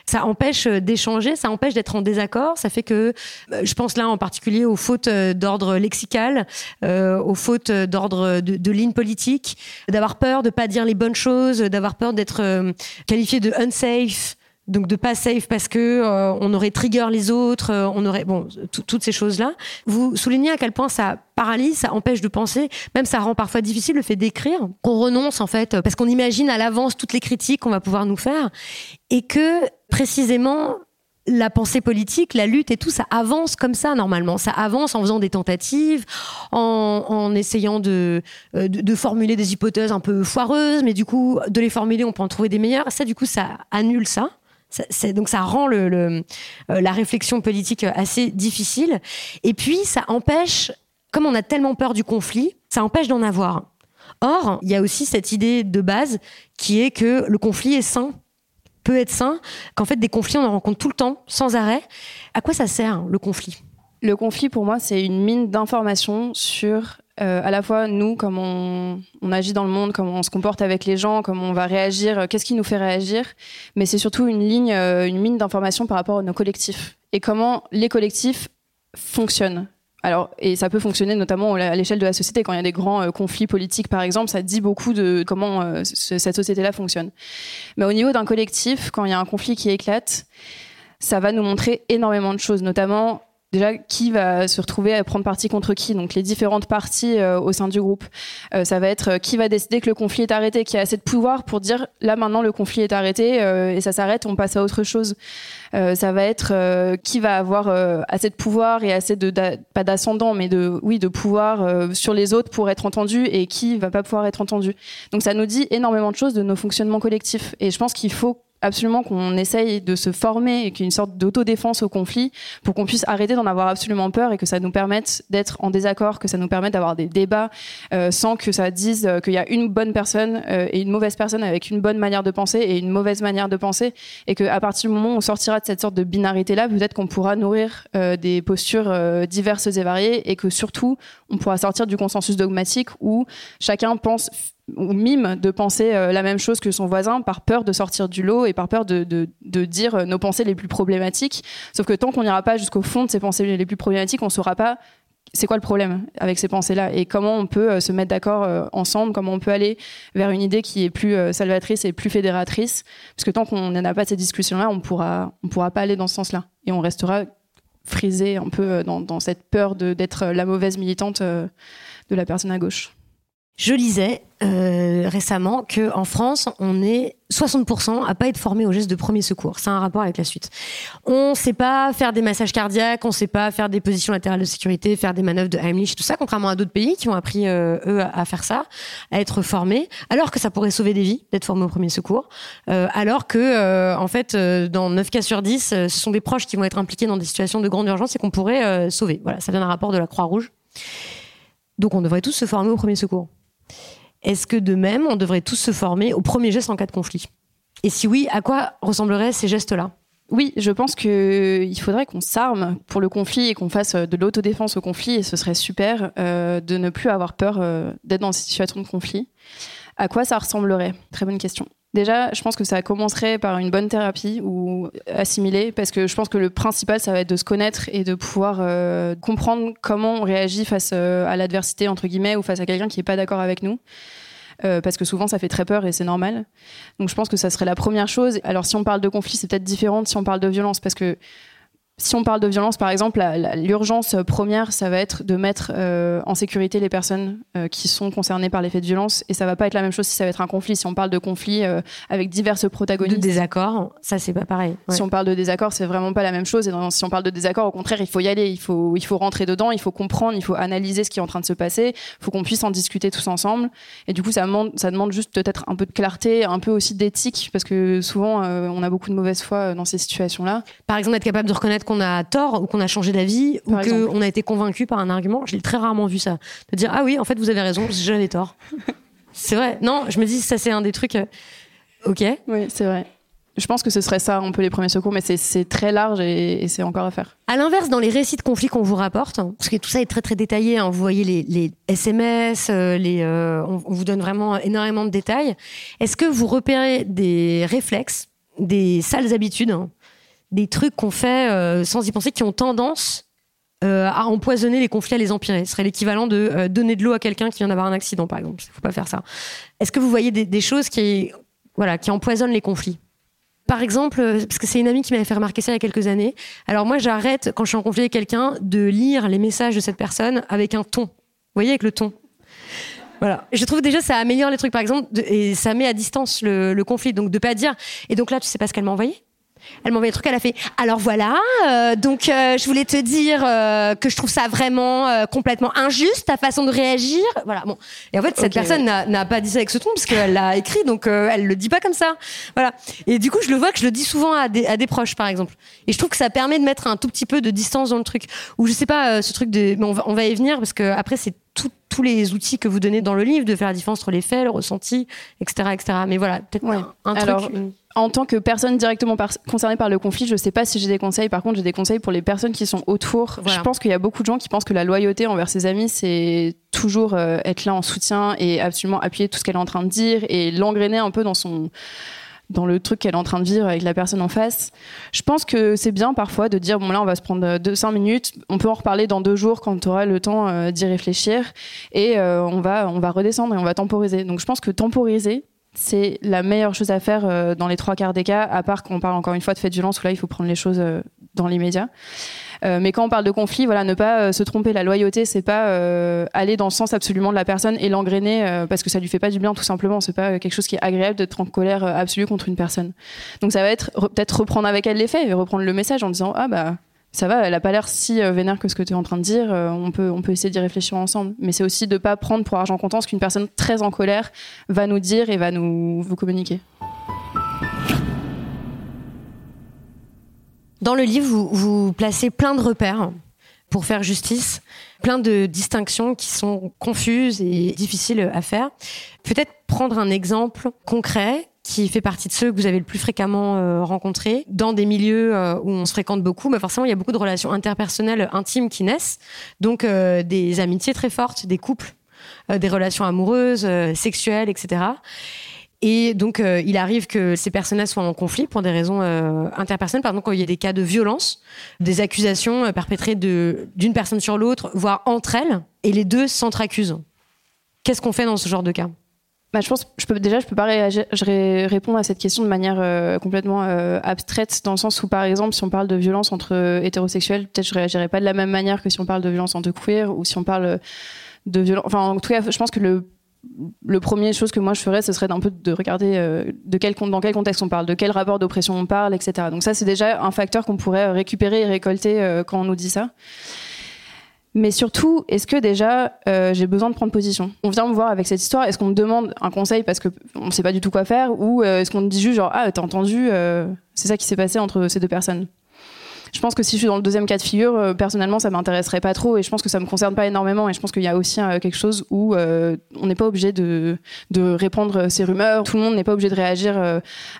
A: Ça empêche euh, d'échanger, ça empêche d'être en désaccord. Ça fait que, je pense là en particulier aux fautes d'ordre lexical, aux fautes d'ordre de, de, ligne politique, d'avoir peur de pas dire les bonnes choses, d'avoir peur d'être qualifié de unsafe donc de pas safe parce que euh, on aurait trigger les autres, euh, on aurait bon toutes ces choses là. Vous soulignez à quel point ça paralyse, ça empêche de penser, même ça rend parfois difficile le fait d'écrire, qu'on renonce en fait parce qu'on imagine à l'avance toutes les critiques qu'on va pouvoir nous faire et que précisément la pensée politique, la lutte et tout, ça avance comme ça normalement. Ça avance en faisant des tentatives, en, essayant euh, de, formuler des hypothèses un peu foireuses, mais du coup, de les formuler, on peut en trouver des meilleures. Ça, du coup, ça annule ça donc ça rend euh, la réflexion politique assez difficile. Et puis ça empêche, comme on a tellement peur du conflit, ça empêche d'en avoir. Or, il y a aussi cette idée de base qui est que le conflit est sain, peut être sain, qu'en fait des conflits on en rencontre tout le temps, sans arrêt. À quoi ça sert le conflit?
B: Le conflit pour moi c'est une mine d'informations sur euh, à la fois nous, comment on, agit dans le monde, comment on se comporte avec les gens, comment on va réagir, euh, qu'est-ce qui nous fait réagir, mais c'est surtout une ligne, euh, une mine d'informations par rapport à nos collectifs et comment les collectifs fonctionnent. Alors, et ça peut fonctionner notamment à l'échelle de la société quand il y a des grands conflits politiques, par exemple, ça dit beaucoup de comment cette société-là fonctionne. Mais au niveau d'un collectif, quand il y a un conflit qui éclate, ça va nous montrer énormément de choses, notamment déjà qui va se retrouver à prendre parti contre qui, donc les différentes parties euh, au sein du groupe. Euh, ça va être euh, qui va décider que le conflit est arrêté, qui a assez de pouvoir pour dire là maintenant le conflit est arrêté et ça s'arrête, on passe à autre chose. ça va être qui va avoir assez de pouvoir et assez de pas d'ascendant, mais de oui de pouvoir sur les autres pour être entendu et qui va pas pouvoir être entendu. Donc ça nous dit énormément de choses de nos fonctionnements collectifs et je pense qu'il faut absolument qu'on essaye de se former et qu'il y ait une sorte d'autodéfense au conflit pour qu'on puisse arrêter d'en avoir absolument peur et que ça nous permette d'être en désaccord, que ça nous permette d'avoir des débats euh, sans que ça dise euh, qu'il y a une bonne personne euh, et une mauvaise personne avec une bonne manière de penser et une mauvaise manière de penser. Et qu'à partir du moment où on sortira de cette sorte de binarité là, peut-être qu'on pourra nourrir des postures diverses et variées et que surtout on pourra sortir du consensus dogmatique où chacun pense ou mime de penser euh, la même chose que son voisin par peur de sortir du lot et par peur de, de, dire euh, nos pensées les plus problématiques. Sauf que tant qu'on n'ira pas jusqu'au fond de ces pensées les plus problématiques, on ne saura pas c'est quoi le problème avec ces pensées-là et comment on peut euh, se mettre d'accord ensemble, comment on peut aller vers une idée qui est plus salvatrice et plus fédératrice. Parce que tant qu'on n'en a pas ces discussions-là, on pourra, on pourra pas aller dans ce sens-là et on restera frisé un peu dans, dans cette peur d'être la mauvaise militante de la personne à gauche.
A: Je lisais euh, récemment que en France, on est 60% à pas être formé au geste de premier secours. C'est un rapport avec la suite. On sait pas faire des massages cardiaques, on sait pas faire des positions latérales de sécurité, faire des manœuvres de Heimlich, tout ça, contrairement à d'autres pays qui ont appris euh, eux à faire ça, à être formés, alors que ça pourrait sauver des vies d'être formé au premier secours, euh, alors que en fait, dans 9 cas sur 10, ce sont des proches qui vont être impliqués dans des situations de grande urgence et qu'on pourrait sauver. Voilà, ça vient d'un rapport de la Croix-Rouge. Donc on devrait tous se former au premier secours. Est-ce que de même, on devrait tous se former au premier geste en cas de conflit? Et si oui, à quoi ressembleraient ces gestes-là?
B: Oui, je pense qu'il faudrait qu'on s'arme pour le conflit et qu'on fasse de l'autodéfense au conflit, et ce serait super euh, de ne plus avoir peur euh, d'être dans ces situations de conflit. À quoi ça ressemblerait? Très bonne question. Déjà, je pense que ça commencerait par une bonne thérapie ou assimiler, parce que je pense que le principal, ça va être de se connaître et de pouvoir euh, comprendre comment on réagit face euh, à l'adversité, entre guillemets, ou face à quelqu'un qui n'est pas d'accord avec nous. parce que souvent ça fait très peur et c'est normal. Donc je pense que ça serait la première chose. Alors si on parle de conflit, c'est peut-être différent si on parle de violence, parce que si on parle de violence, par exemple, l'urgence première, ça va être de mettre euh, en sécurité les personnes euh, qui sont concernées par les faits de violence. Et ça va pas être la même chose si ça va être un conflit. Si on parle de conflit euh, avec diverses protagonistes.
A: De désaccord, ça c'est pas pareil.
B: Si on parle de désaccord, c'est vraiment pas la même chose. Et si on parle de désaccord, au contraire, il faut y aller. Il faut, il faut rentrer dedans, il faut comprendre, il faut analyser ce qui est en train de se passer. Il faut qu'on puisse en discuter tous ensemble. Et du coup, ça demande, ça demande juste peut-être un peu de clarté, un peu aussi d'éthique, parce que souvent, on a beaucoup de mauvaise foi dans ces situations-là.
A: Par exemple, être capable de reconnaître qu'on a tort ou qu'on a changé d'avis ou qu'on a été convaincu par un argument. J'ai très rarement vu ça. De dire, ah oui, en fait, vous avez raison, j'avais tort. c'est vrai. Non, je me dis, ça, c'est un des trucs. Euh, ok.
B: Oui, c'est vrai. Je pense que ce serait ça un peu les premiers secours, mais c'est très large et, c'est encore à faire.
A: À l'inverse, dans les récits de conflits qu'on vous rapporte, parce que tout ça est très très détaillé, hein, vous voyez les, SMS, euh, les, euh, on, on, vous donne vraiment énormément de détails. Est-ce que vous repérez des réflexes, des sales habitudes hein, des trucs qu'on fait euh, sans y penser qui ont tendance euh, à empoisonner les conflits, à les empirer. Ce serait l'équivalent de euh, donner de l'eau à quelqu'un qui vient d'avoir un accident, par exemple. Il ne faut pas faire ça. Est-ce que vous voyez des, choses qui, voilà, qui empoisonnent les conflits? Par exemple, parce que c'est une amie qui m'avait fait remarquer ça il y a quelques années. Alors moi, j'arrête, quand je suis en conflit avec quelqu'un, de lire les messages de cette personne avec un ton. Vous voyez, avec le ton. Voilà. Je trouve déjà ça améliore les trucs, par exemple, et ça met à distance le, conflit. Donc de pas dire. Et donc là, tu sais pas ce qu'elle m'a envoyé? Elle m'a envoyé un truc, elle a fait alors voilà, euh, donc euh, je voulais te dire euh, que je trouve ça vraiment complètement injuste ta façon de réagir. Voilà, bon. Et en fait, cette personne n'a pas dit ça avec ce ton parce qu'elle l'a écrit, donc elle le dit pas comme ça. Voilà. Et du coup, je le vois que je le dis souvent à des, à des proches, par exemple. Et je trouve que ça permet de mettre un tout petit peu de distance dans le truc. Ou je sais pas, ce truc de, mais on va, on va y venir parce que après c'est tous les outils que vous donnez dans le livre, de faire la différence entre les faits, le ressenti, etc. etc. Mais voilà, peut-être un, truc
B: en tant que personne directement concernée par le conflit, je sais pas si j'ai des conseils. Par contre, j'ai des conseils pour les personnes qui sont autour. Je pense qu'il y a beaucoup de gens qui pensent que la loyauté envers ses amis, c'est toujours euh, être là en soutien et absolument appuyer tout ce qu'elle est en train de dire et l'engrainer un peu dans son dans le truc qu'elle est en train de vivre avec la personne en face. Je pense que c'est bien parfois de dire bon là on va se prendre deux cinq minutes, on peut en reparler dans deux jours quand tu auras le temps euh, d'y réfléchir et euh, on va on va redescendre et on va temporiser. Donc je pense que temporiser c'est la meilleure chose à faire euh, dans les trois quarts des cas, à part quand on parle encore une fois de fait de violence où là il faut prendre les choses euh, dans l'immédiat. Euh, mais quand on parle de conflit, voilà, ne pas se tromper. La loyauté, c'est pas aller dans le sens absolument de la personne et l'engrainer parce que ça lui fait pas du bien, tout simplement. C'est pas quelque chose qui est agréable d'être en colère absolue contre une personne. Donc ça va être peut-être reprendre avec elle les faits et reprendre le message en disant ah bah ça va, elle a pas l'air si euh, vénère que ce que tu es en train de dire. Euh, on, peut, on peut essayer d'y réfléchir ensemble. Mais c'est aussi de pas prendre pour argent comptant ce qu'une personne très en colère va nous dire et va nous communiquer.
A: Dans le livre, vous placez plein de repères pour faire justice, plein de distinctions qui sont confuses et difficiles à faire. Peut-être prendre un exemple concret qui fait partie de ceux que vous avez le plus fréquemment euh, rencontrés dans des milieux euh, où on se fréquente beaucoup. Mais forcément, il y a beaucoup de relations interpersonnelles intimes qui naissent, donc euh, des amitiés très fortes, des couples, des relations amoureuses, sexuelles, etc. Et donc, il arrive que ces personnages soient en conflit pour des raisons interpersonnelles. Par exemple, quand il y a des cas de violence, des accusations perpétrées d'une personne sur l'autre, voire entre elles, et les deux s'entre-accusent. Qu'est-ce qu'on fait dans ce genre de cas?
B: Bah, je pense, je peux déjà, je peux pas répondre à cette question de manière euh, complètement euh, abstraite, dans le sens où, par exemple, si on parle de violence entre euh, hétérosexuels, peut-être je réagirais pas de la même manière que si on parle de violence entre queer ou si on parle de violence. Enfin, en tout cas, je pense que le le premier chose que moi je ferais, ce serait d'un peu de regarder de quel, dans quel contexte on parle, de quel rapport d'oppression on parle, etc. Donc ça, c'est déjà un facteur qu'on pourrait récupérer et récolter quand on nous dit ça. Mais surtout, est-ce que déjà euh, j'ai besoin de prendre position? On vient me voir avec cette histoire, est-ce qu'on me demande un conseil parce qu'on ne sait pas du tout quoi faire? Ou euh, est-ce qu'on me dit juste genre ah t'as entendu, euh, c'est ça qui s'est passé entre ces deux personnes? Je pense que si je suis dans le deuxième cas de figure, euh, personnellement, ça m'intéresserait pas trop et je pense que ça me concerne pas énormément. Et je pense qu'il y a aussi euh, quelque chose où euh, on n'est pas obligé de, de répandre ces rumeurs. Tout le monde n'est pas obligé de réagir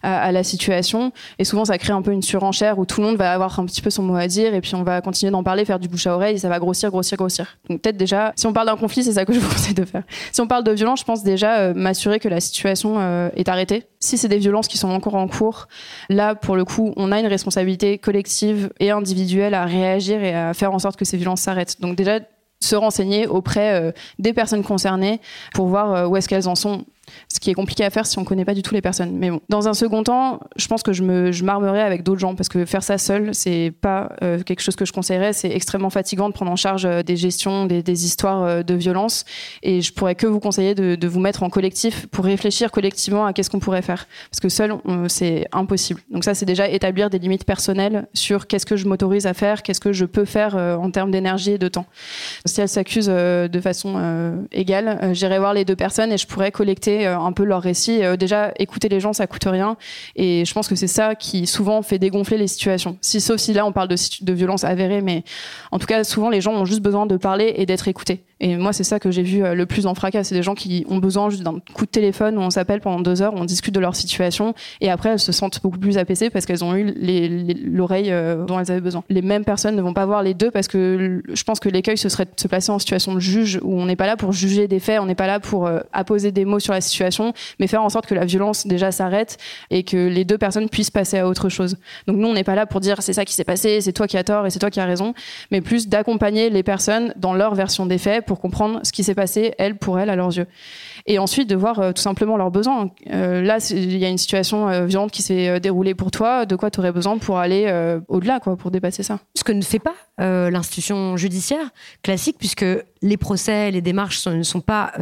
B: à, la situation. Et souvent, ça crée un peu une surenchère où tout le monde va avoir un petit peu son mot à dire et puis on va continuer d'en parler, faire du bouche à oreille et ça va grossir, grossir, grossir. Donc peut-être déjà, si on parle d'un conflit, c'est ça que je vous conseille de faire. Si on parle de violence, je pense déjà m'assurer que la situation est arrêtée. Si c'est des violences qui sont encore en cours, là, pour le coup, on a une responsabilité collective et individuelle à réagir et à faire en sorte que ces violences s'arrêtent. Donc déjà, se renseigner auprès euh, des personnes concernées pour voir euh, où est-ce qu'elles en sont ce qui est compliqué à faire si on connaît pas du tout les personnes. Mais bon, dans un second temps, je pense que je me m'armerai avec d'autres gens parce que faire ça seul, c'est pas euh, quelque chose que je conseillerais. C'est extrêmement fatigant de prendre en charge euh, des gestions, des, des, histoires euh, de violence. Et je pourrais que vous conseiller de, de vous mettre en collectif pour réfléchir collectivement à qu'est-ce qu'on pourrait faire. Parce que seul, c'est impossible. Donc ça, c'est déjà établir des limites personnelles sur qu'est-ce que je m'autorise à faire, qu'est-ce que je peux faire en termes d'énergie et de temps. Si elles s'accusent de façon égale, j'irai voir les deux personnes et je pourrais collecter un peu leur récit. Euh, déjà, écouter les gens, ça coûte rien. Et je pense que c'est ça qui souvent fait dégonfler les situations. Si, sauf si là, on parle de, de violence avérée, mais en tout cas, souvent, les gens ont juste besoin de parler et d'être écoutés. Et moi, c'est ça que j'ai vu euh, le plus en fracas. C'est des gens qui ont besoin juste d'un coup de téléphone où on s'appelle pendant deux heures, on discute de leur situation, et après, elles se sentent beaucoup plus apaisées parce qu'elles ont eu l'oreille euh, dont elles avaient besoin. Les mêmes personnes ne vont pas voir les deux parce que je pense que l'écueil, ce serait de se placer en situation de juge où on n'est pas là pour juger des faits, on n'est pas là pour apposer des mots sur la situation mais faire en sorte que la violence déjà s'arrête et que les deux personnes puissent passer à autre chose. Donc nous, on n'est pas là pour dire c'est ça qui s'est passé, c'est toi qui as tort et c'est toi qui as raison, mais plus d'accompagner les personnes dans leur version des faits pour comprendre ce qui s'est passé, elles, pour elles, à leurs yeux et ensuite de voir euh, tout simplement leurs besoins. Euh, là, il y a une situation euh, violente qui s'est déroulée pour toi, de quoi tu aurais besoin pour aller au-delà, quoi, pour dépasser ça?
A: Ce que ne fait pas l'institution judiciaire classique, puisque les procès, les démarches ne sont pas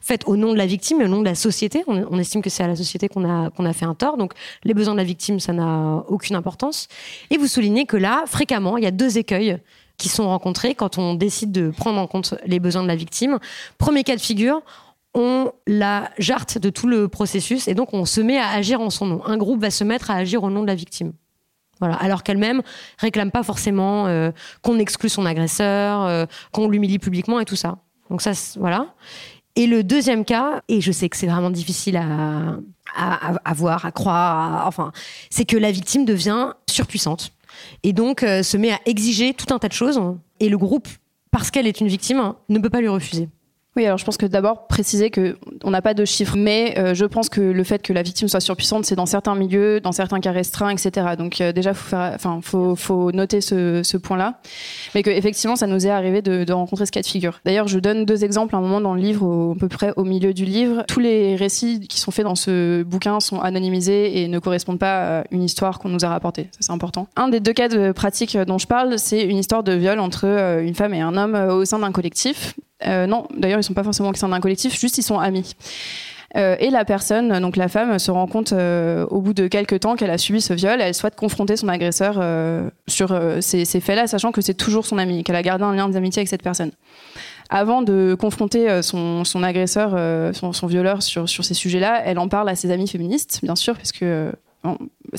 A: faites au nom de la victime, mais au nom de la société. On, estime que c'est à la société qu'on a, qu'on a fait un tort. Donc, les besoins de la victime, ça n'a aucune importance. Et vous soulignez que là, fréquemment, il y a deux écueils qui sont rencontrés quand on décide de prendre en compte les besoins de la victime. Premier cas de figure, on la jarte de tout le processus et donc on se met à agir en son nom. Un groupe va se mettre à agir au nom de la victime. Voilà. Alors qu'elle-même réclame pas forcément euh, qu'on exclue son agresseur, euh, qu'on l'humilie publiquement et tout ça. Donc ça, voilà. Et le deuxième cas, et je sais que c'est vraiment difficile à, à, voir, à croire, enfin, c'est que la victime devient surpuissante et donc euh, se met à exiger tout un tas de choses. Et le groupe, parce qu'elle est une victime, ne peut pas lui refuser.
B: Alors je pense que d'abord préciser que on n'a pas de chiffres, mais euh, je pense que le fait que la victime soit surpuissante, c'est dans certains milieux, dans certains cas restreints, etc. Donc euh, déjà, faut enfin, faut, noter ce, point-là, mais que effectivement, ça nous est arrivé de, rencontrer ce cas de figure. D'ailleurs, je donne deux exemples à un moment dans le livre, au, à peu près au milieu du livre. Tous les récits qui sont faits dans ce bouquin sont anonymisés et ne correspondent pas à une histoire qu'on nous a rapportée. C'est important. Un des deux cas de pratique dont je parle, c'est une histoire de viol entre euh, une femme et un homme au sein d'un collectif. Euh, non, d'ailleurs, ils sont pas forcément au sein d'un collectif, juste ils sont amis. Euh, et la personne, donc la femme, se rend compte euh, au bout de quelques temps qu'elle a subi ce viol. Elle souhaite confronter son agresseur sur ces, faits-là, sachant que c'est toujours son ami, qu'elle a gardé un lien d'amitié avec cette personne. Avant de confronter son, agresseur, son, violeur sur, ces sujets-là, elle en parle à ses amis féministes, bien sûr, parce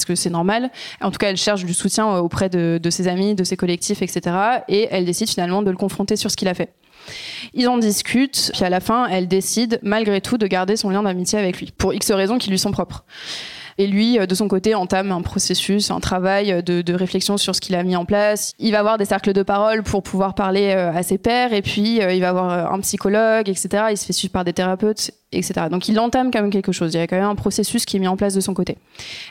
B: que c'est normal. En tout cas, elle cherche du soutien auprès de, ses amis, de ses collectifs, etc. Et elle décide finalement de le confronter sur ce qu'il a fait. Ils en discutent, puis à la fin, elle décide malgré tout de garder son lien d'amitié avec lui, pour X raisons qui lui sont propres. Et lui, euh, de son côté, entame un processus, un travail de, de réflexion sur ce qu'il a mis en place. Il va avoir des cercles de parole pour pouvoir parler euh, à ses pairs, et puis euh, il va avoir un psychologue, etc. Il se fait suivre par des thérapeutes, Donc il entame quand même quelque chose. Il y a quand même un processus qui est mis en place de son côté.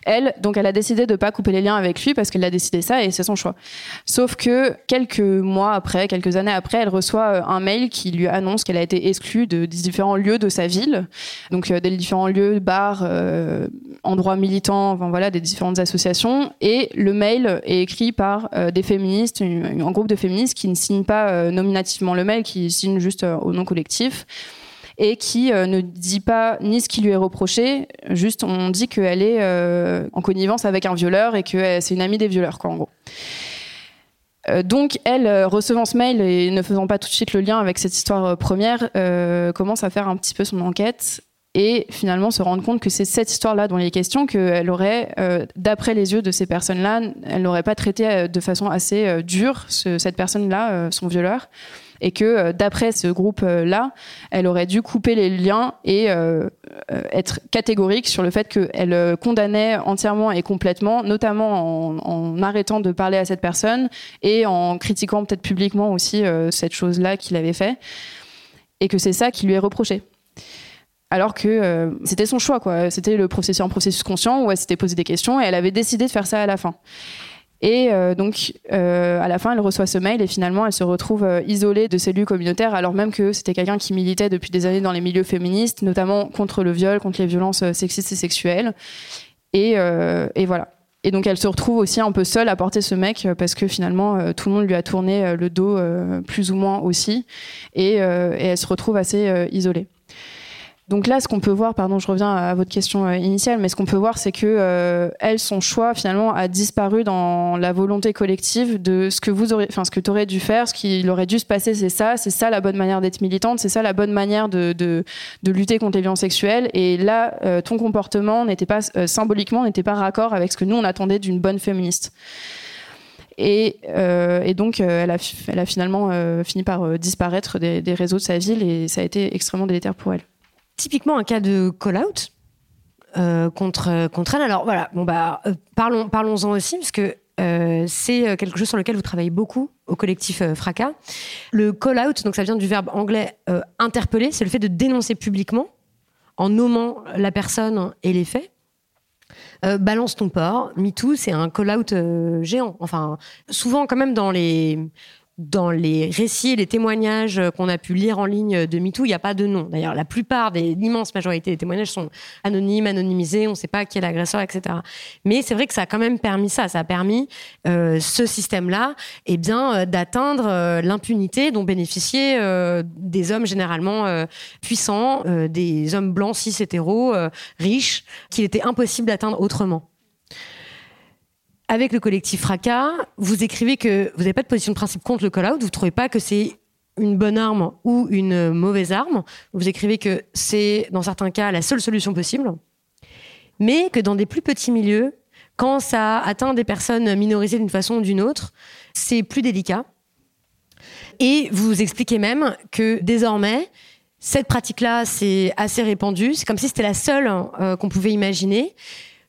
B: Elle, donc, elle a décidé de pas couper les liens avec lui parce qu'elle a décidé ça et c'est son choix. Sauf que quelques mois après, quelques années après, elle reçoit un mail qui lui annonce qu'elle a été exclue de, différents lieux de sa ville, donc des différents lieux, bars, euh, endroits militants, enfin voilà, des différentes associations. Et le mail est écrit par euh, des féministes, un, groupe de féministes qui ne signent pas euh, nominativement le mail, qui signent juste euh, au nom collectif et qui ne dit pas ni ce qui lui est reproché, juste on dit qu'elle est en connivence avec un violeur et que c'est une amie des violeurs, quoi, en gros. donc, elle, recevant ce mail et ne faisant pas tout de suite le lien avec cette histoire première, commence à faire un petit peu son enquête et finalement se rendre compte que c'est cette histoire-là dont il est question qu'elle aurait, euh, d'après les yeux de ces personnes-là, elle n'aurait pas traité euh, de façon assez euh, dure ce, cette personne-là, euh, son violeur, et que euh, d'après ce groupe-là, elle aurait dû couper les liens et être catégorique sur le fait qu'elle condamnait entièrement et complètement, notamment en, en, arrêtant de parler à cette personne et en critiquant peut-être publiquement aussi cette chose-là qu'il avait fait, et que c'est ça qui lui est reproché. Alors que euh, c'était son choix quoi. C'était le processus un processus conscient où elle s'était posé des questions et elle avait décidé de faire ça à la fin Et donc, à la fin, elle reçoit ce mail et finalement, elle se retrouve isolée de ses lieux communautaires, alors même que c'était quelqu'un qui militait depuis des années dans les milieux féministes, notamment contre le viol, contre les violences sexistes et sexuelles. Et, voilà. Et donc elle se retrouve aussi un peu seule à porter ce mec euh, parce que finalement euh, tout le monde lui a tourné euh, le dos plus ou moins aussi et elle se retrouve assez isolée. Donc là, ce qu'on peut voir, pardon, je reviens à votre question euh, initiale, mais ce qu'on peut voir, c'est que euh, elle, son choix finalement a disparu dans la volonté collective de ce que vous aurez, enfin ce que tu aurais dû faire, ce qu'il aurait dû se passer, c'est ça, c'est ça la bonne manière d'être militante, c'est ça la bonne manière de, de, de, lutter contre les violences sexuelles. Et là, euh, ton comportement n'était pas symboliquement n'était pas raccord avec ce que nous on attendait d'une bonne féministe. Et, euh, et, donc, elle, a, elle, a, finalement fini par disparaître des, des, réseaux de sa ville et ça a été extrêmement délétère pour elle
A: typiquement un cas de call-out euh, contre, contre elle. Alors voilà, bon bah, euh, parlons, parlons-en aussi, parce que euh, c'est quelque chose sur lequel vous travaillez beaucoup au collectif Fracas. Le call-out, donc ça vient du verbe anglais interpeller, c'est le fait de dénoncer publiquement en nommant la personne et les faits. balance ton port, MeToo, c'est un call-out géant. Enfin, souvent quand même dans les dans les récits et les témoignages qu'on a pu lire en ligne de MeToo, il n'y a pas de nom. D'ailleurs, la plupart l'immense majorité des témoignages sont anonymes, anonymisés, on ne sait pas qui est l'agresseur, etc. Mais c'est vrai que ça a quand même permis ça. Ça a permis euh, ce système-là, eh bien, euh, d'atteindre euh, l'impunité dont bénéficiaient des hommes généralement puissants, des hommes blancs cis hétéros, riches, qu'il était impossible d'atteindre autrement avec le collectif Fracas, vous écrivez que vous n'avez pas de position de principe contre le call-out, vous ne trouvez pas que c'est une bonne arme ou une mauvaise arme. Vous écrivez que c'est, dans certains cas, la seule solution possible, mais que dans des plus petits milieux, quand ça atteint des personnes minorisées d'une façon ou d'une autre, c'est plus délicat. Et vous expliquez même que désormais, cette pratique-là, c'est assez répandu. C'est comme si c'était la seule euh, qu'on pouvait imaginer,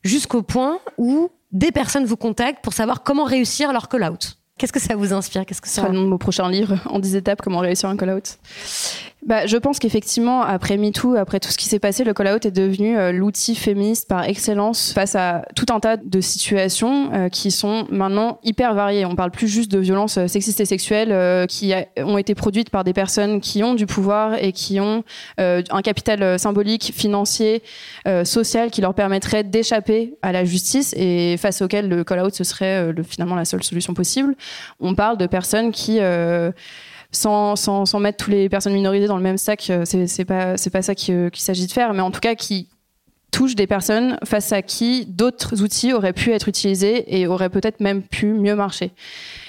A: jusqu'au point où des personnes vous contactent pour savoir comment réussir leur call-out. Qu'est-ce que ça vous inspire? Qu'est-ce que
B: ça sera le nom de mon prochain livre en 10 étapes comment réussir un call-out? Bah, je pense qu'effectivement, après MeToo, après tout ce qui s'est passé, le call-out est devenu euh, l'outil féministe par excellence face à tout un tas de situations euh, qui sont maintenant hyper variées. On parle plus juste de violences euh, sexistes et sexuelles qui ont été produites par des personnes qui ont du pouvoir et qui ont un capital symbolique, financier, social qui leur permettrait d'échapper à la justice et face auquel le call-out ce serait le, finalement la seule solution possible. On parle de personnes qui sans, mettre toutes les personnes minorisées dans le même sac, euh, c'est pas, pas ça euh, qu'il s'agit de faire, mais en tout cas qui touche des personnes face à qui d'autres outils auraient pu être utilisés et auraient peut-être même pu mieux marcher.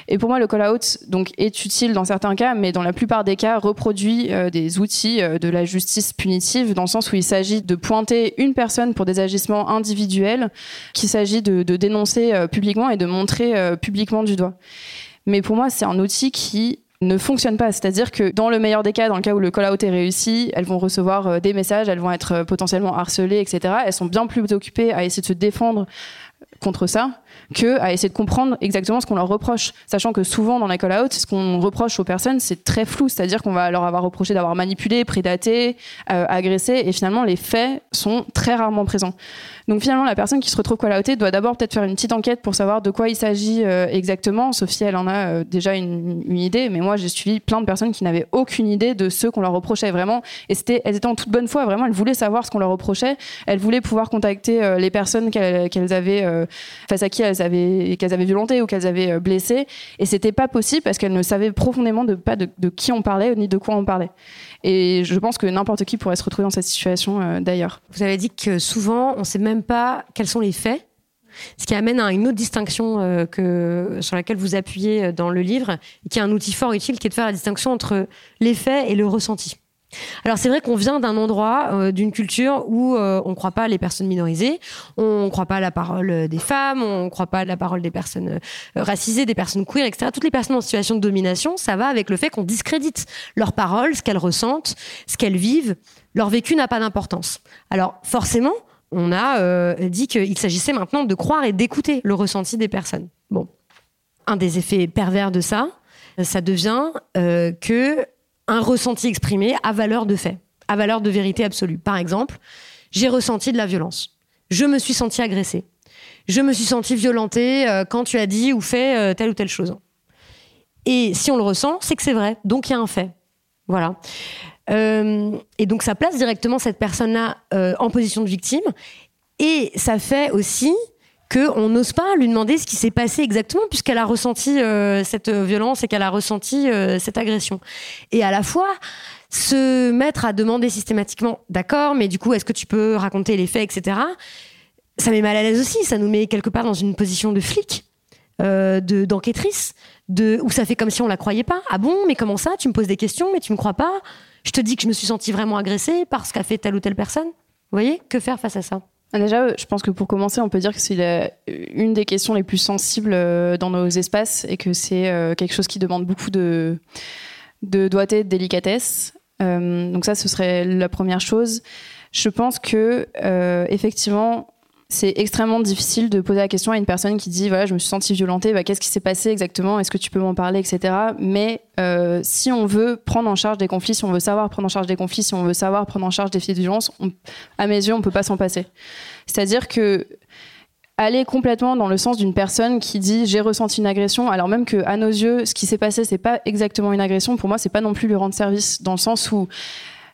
B: Et pour moi, le call-out est utile dans certains cas, mais dans la plupart des cas, reproduit euh, des outils de la justice punitive, dans le sens où il s'agit de pointer une personne pour des agissements individuels, qu'il s'agit de, dénoncer publiquement et de montrer publiquement du doigt. Mais pour moi, c'est un outil qui ne fonctionne pas. C'est-à-dire que dans le meilleur des cas, dans le cas où le call-out est réussi, elles vont recevoir euh, des messages, elles vont être euh, potentiellement harcelées, etc. Elles sont bien plus occupées à essayer de se défendre contre ça que à essayer de comprendre exactement ce qu'on leur reproche. Sachant que souvent dans les call-out, ce qu'on reproche aux personnes, c'est très flou. C'est-à-dire qu'on va leur avoir reproché d'avoir manipulé, prédaté, euh, agressé, et finalement les faits sont très rarement présents. Donc finalement, la personne qui se retrouve call-outée doit d'abord peut-être faire une petite enquête pour savoir de quoi il s'agit euh, exactement. Sophie, elle en a euh, déjà une, une, idée, mais moi j'ai suivi plein de personnes qui n'avaient aucune idée de ce qu'on leur reprochait vraiment. Et c'était, elles étaient en toute bonne foi, vraiment, elles voulaient savoir ce qu'on leur reprochait. Elles voulaient pouvoir contacter euh, les personnes qu'elles, avaient face à qui elles avaient qu'elles avaient violenté ou qu'elles avaient blessé. Et c'était pas possible parce qu'elles ne savaient profondément de pas de, qui on parlait ni de quoi on parlait. Et je pense que n'importe qui pourrait se retrouver dans cette situation euh, d'ailleurs.
A: Vous avez dit que souvent, on ne sait même pas quels sont les faits. Ce qui amène à une autre distinction euh, que, sur laquelle vous appuyez euh, dans le livre, et qui est un outil fort utile, qui est de faire la distinction entre les faits et le ressenti. Alors c'est vrai qu'on vient d'un endroit, euh, d'une culture où euh, on ne croit pas les personnes minorisées, on ne croit pas la parole des femmes, on ne croit pas la parole des personnes euh, racisées, des personnes queer, etc. Toutes les personnes en situation de domination, ça va avec le fait qu'on discrédite leurs paroles, ce qu'elles ressentent, ce qu'elles vivent. Leur vécu n'a pas d'importance. Alors forcément, on a dit qu'il s'agissait maintenant de croire et d'écouter le ressenti des personnes. Bon, un des effets pervers de ça, ça devient que un ressenti exprimé à valeur de fait, à valeur de vérité absolue. Par exemple, j'ai ressenti de la violence. Je me suis senti agressée. je me suis sentie violentée euh, quand tu as dit ou fait euh, telle ou telle chose. Et si on le ressent, c'est que c'est vrai. Donc il y a un fait. Voilà. Euh, et donc ça place directement cette personne-là en position de victime. Et ça fait aussi qu'on n'ose pas lui demander ce qui s'est passé exactement puisqu'elle a ressenti cette violence et qu'elle a ressenti cette agression. Et à la fois, se mettre à demander systématiquement, d'accord, mais du coup, est-ce que tu peux raconter les faits, etc ça met mal à l'aise aussi. Ça nous met quelque part dans une position de flic, euh, de d'enquêtrice, de où ça fait comme si on la croyait pas. Ah bon, mais comment ça Tu me poses des questions, mais tu me crois pas? Je te dis que je me suis sentie vraiment agressée parce qu'a fait telle ou telle personne. Vous voyez? Que faire face à ça?
B: Déjà, je pense que pour commencer, on peut dire que c'est une des questions les plus sensibles euh, dans nos espaces et que c'est euh, quelque chose qui demande beaucoup de, de doigté, de délicatesse. donc ça, ce serait la première chose. Je pense que effectivement, c'est extrêmement difficile de poser la question à une personne qui dit voilà je me suis sentie violentée bah, qu'est-ce qui s'est passé exactement? Est-ce que tu peux m'en parler etc mais euh, si on veut prendre en charge des conflits si on veut savoir prendre en charge des conflits si on veut savoir prendre en charge des faits de violence à mes yeux on peut pas s'en passer. C'est-à-dire que aller complètement dans le sens d'une personne qui dit j'ai ressenti une agression alors même que à nos yeux ce qui s'est passé c'est pas exactement une agression pour moi c'est pas non plus lui rendre service dans le sens où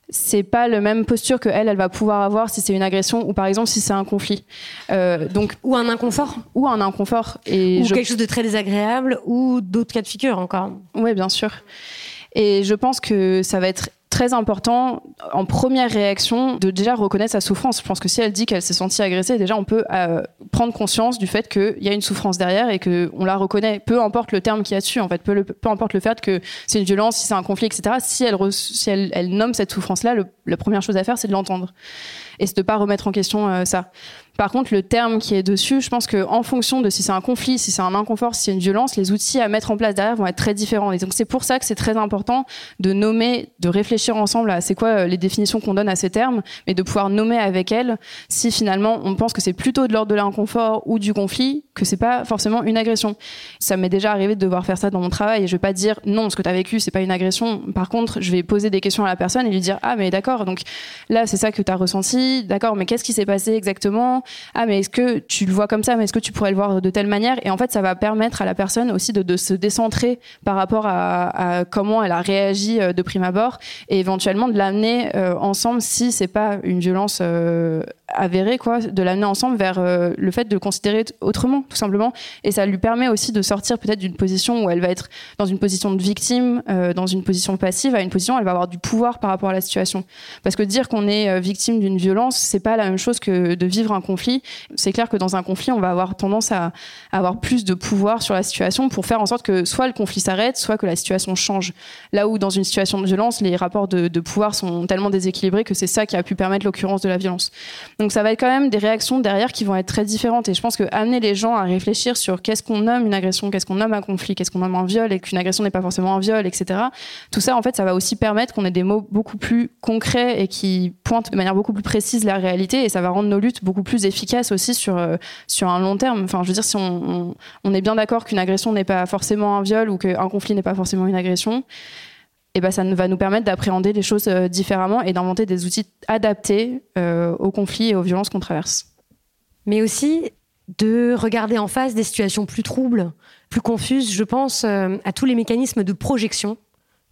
B: c'est pas le même posture que elle, elle va pouvoir avoir si c'est une agression ou par exemple si c'est un conflit.
A: Euh, donc ou un inconfort,
B: ou un inconfort
A: et ou quelque chose de très désagréable ou d'autres cas de figure encore.
B: Oui, bien sûr. Et je pense que ça va être très important en première réaction de déjà reconnaître sa souffrance. Je pense que si elle dit qu'elle s'est sentie agressée, déjà on peut euh, prendre conscience du fait qu'il y a une souffrance derrière et qu'on la reconnaît. Peu importe le terme qu'il y a dessus, en fait, peu, peu importe le fait que c'est une violence, si c'est un conflit, etc. Si elle, si elle, elle nomme cette souffrance-là, la première chose à faire, c'est de l'entendre et c'est de pas remettre en question euh, ça. Par contre, le terme qui est dessus, je pense que en fonction de si c'est un conflit, si c'est un inconfort, si c'est une violence, les outils à mettre en place derrière vont être très différents. Et donc c'est pour ça que c'est très important de nommer, de réfléchir ensemble à c'est quoi euh, les définitions qu'on donne à ces termes, mais de pouvoir nommer avec elles si finalement on pense que c'est plutôt de l'ordre de l'inconfort ou du conflit, que c'est pas forcément une agression. Ça m'est déjà arrivé de devoir faire ça dans mon travail je vais pas dire non, ce que tu as vécu, c'est pas une agression. Par contre, je vais poser des questions à la personne et lui dire ah mais d'accord, donc là c'est ça que tu as ressenti, d'accord, mais qu'est-ce qui s'est passé exactement? Ah mais est-ce que tu le vois comme ça? Mais est-ce que tu pourrais le voir de telle manière? Et en fait ça va permettre à la personne aussi de, se décentrer par rapport à, comment elle a réagi euh, de prime abord et éventuellement de l'amener euh, ensemble si c'est pas une violence euh, avérée quoi. De l'amener ensemble vers le fait de le considérer autrement tout simplement. Et ça lui permet aussi de sortir peut-être d'une position où elle va être dans une position de victime dans une position passive. À une position où elle va avoir du pouvoir par rapport à la situation. Parce que dire qu'on est victime d'une violence c'est pas la même chose que de vivre un conflit c'est clair que dans un conflit, on va avoir tendance à, avoir plus de pouvoir sur la situation pour faire en sorte que soit le conflit s'arrête, soit que la situation change. Là où dans une situation de violence, les rapports de, pouvoir sont tellement déséquilibrés que c'est ça qui a pu permettre l'occurrence de la violence. Donc ça va être quand même des réactions derrière qui vont être très différentes. Et je pense que amener les gens à réfléchir sur qu'est-ce qu'on nomme une agression, qu'est-ce qu'on nomme un conflit, qu'est-ce qu'on nomme un viol, et qu'une agression n'est pas forcément un viol, etc. Tout ça, en fait, ça va aussi permettre qu'on ait des mots beaucoup plus concrets et qui pointent de manière beaucoup plus précise la réalité. Et ça va rendre nos luttes beaucoup plus efficaces aussi sur, euh, sur un long terme. Enfin, je veux dire, si on, on, est bien d'accord qu'une agression n'est pas forcément un viol ou qu'un conflit n'est pas forcément une agression, eh ben, ça va nous permettre d'appréhender les choses euh, différemment et d'inventer des outils adaptés euh, aux conflits et aux violences qu'on traverse.
A: Mais aussi de regarder en face des situations plus troubles, plus confuses. Je pense à tous les mécanismes de projection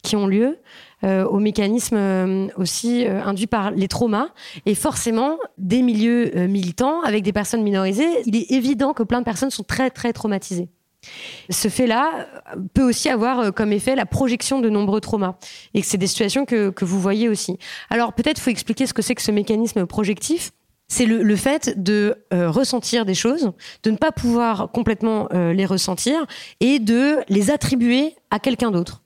A: qui ont lieu, aux mécanismes euh, aussi euh, induits par les traumas. Et forcément, des milieux militants avec des personnes minorisées, il est évident que plein de personnes sont très, très traumatisées. Ce fait-là peut aussi avoir comme effet la projection de nombreux traumas et que c'est des situations que, que, vous voyez aussi. Alors peut-être faut expliquer ce que c'est que ce mécanisme projectif. C'est le, le, fait de ressentir des choses, de ne pas pouvoir complètement les ressentir et de les attribuer à quelqu'un d'autre.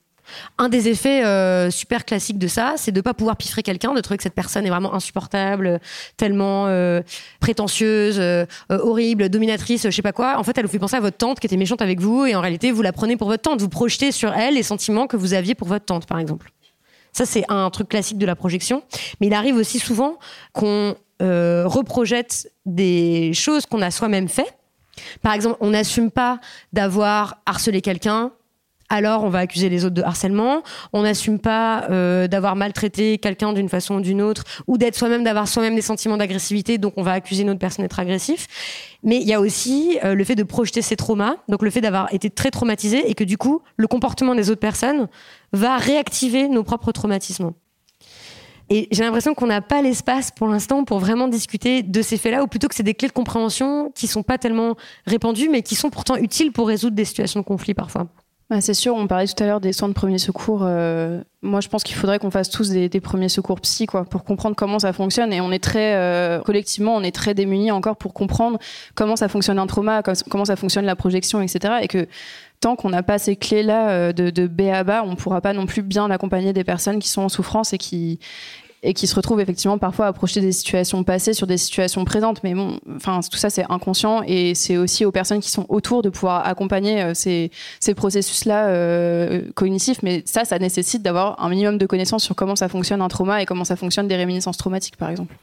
A: Un des effets euh, super classiques de ça, c'est de ne pas pouvoir piffrer quelqu'un, de trouver que cette personne est vraiment insupportable, tellement euh, prétentieuse, euh, horrible, dominatrice, je sais pas quoi. En fait, elle vous fait penser à votre tante qui était méchante avec vous, et en réalité, vous la prenez pour votre tante. Vous projetez sur elle les sentiments que vous aviez pour votre tante, par exemple. Ça, c'est un truc classique de la projection. Mais il arrive aussi souvent qu'on reprojette des choses qu'on a soi-même fait. Par exemple, on n'assume pas d'avoir harcelé quelqu'un, alors on va accuser les autres de harcèlement. On n'assume pas euh, d'avoir maltraité quelqu'un d'une façon ou d'une autre, ou d'être soi-même, d'avoir soi-même des sentiments d'agressivité, donc on va accuser une autre personne d'être agressif. Mais il y a aussi euh, le fait de projeter ses traumas, donc le fait d'avoir été très traumatisé et que du coup, le comportement des autres personnes va réactiver nos propres traumatismes. Et j'ai l'impression qu'on n'a pas l'espace pour l'instant pour vraiment discuter de ces faits-là, ou plutôt que c'est des clés de compréhension qui sont pas tellement répandues, mais qui sont pourtant utiles pour résoudre des situations de conflit parfois.
B: Bah, c'est sûr, on parlait tout à l'heure des soins de premier secours. Euh, moi, je pense qu'il faudrait qu'on fasse tous des, premiers secours psy, quoi, pour comprendre comment ça fonctionne. Et on est très, euh, collectivement, on est très démunis encore pour comprendre comment ça fonctionne un trauma, comment ça fonctionne la projection, etc. Et que tant qu'on n'a pas ces clés-là euh, de, de B à bas, on ne pourra pas non plus bien accompagner des personnes qui sont en souffrance et qui, et qui se retrouvent effectivement parfois à projeter des situations passées sur des situations présentes. Mais bon, enfin, tout ça, c'est inconscient et c'est aussi aux personnes qui sont autour de pouvoir accompagner euh, ces, ces processus-là euh, cognitifs. Mais ça, ça nécessite d'avoir un minimum de connaissances sur comment ça fonctionne un trauma et comment ça fonctionne des réminiscences traumatiques, par exemple.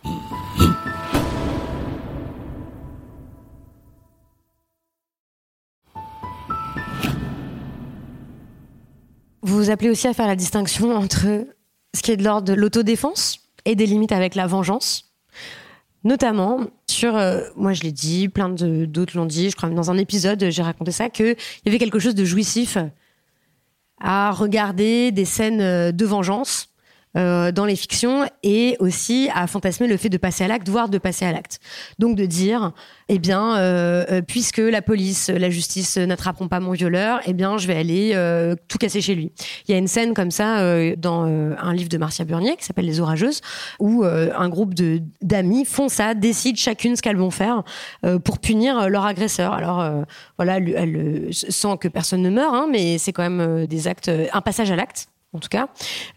A: Vous vous appelez aussi à faire la distinction entre ce qui est de l'ordre de l'autodéfense et des limites avec la vengeance. Notamment sur, euh, moi je l'ai dit, plein d'autres l'ont dit, je crois dans un épisode j'ai raconté ça, qu'il y avait quelque chose de jouissif à regarder des scènes euh, de vengeance euh, dans les fictions et aussi à fantasmer le fait de passer à l'acte, voire de passer à l'acte. Donc de dire, eh bien, euh, euh, puisque la police, la justice n'attraperont pas mon violeur, eh bien, je vais aller tout casser chez lui. Il y a une scène comme ça dans un livre de Marcia Burnier qui s'appelle Les Orageuses, où un groupe d'amis font ça, décident chacune ce qu'elles vont faire pour punir leur agresseur. Alors voilà, elle, sans que personne ne meure, hein, mais c'est quand même des actes, un passage à l'acte en tout cas.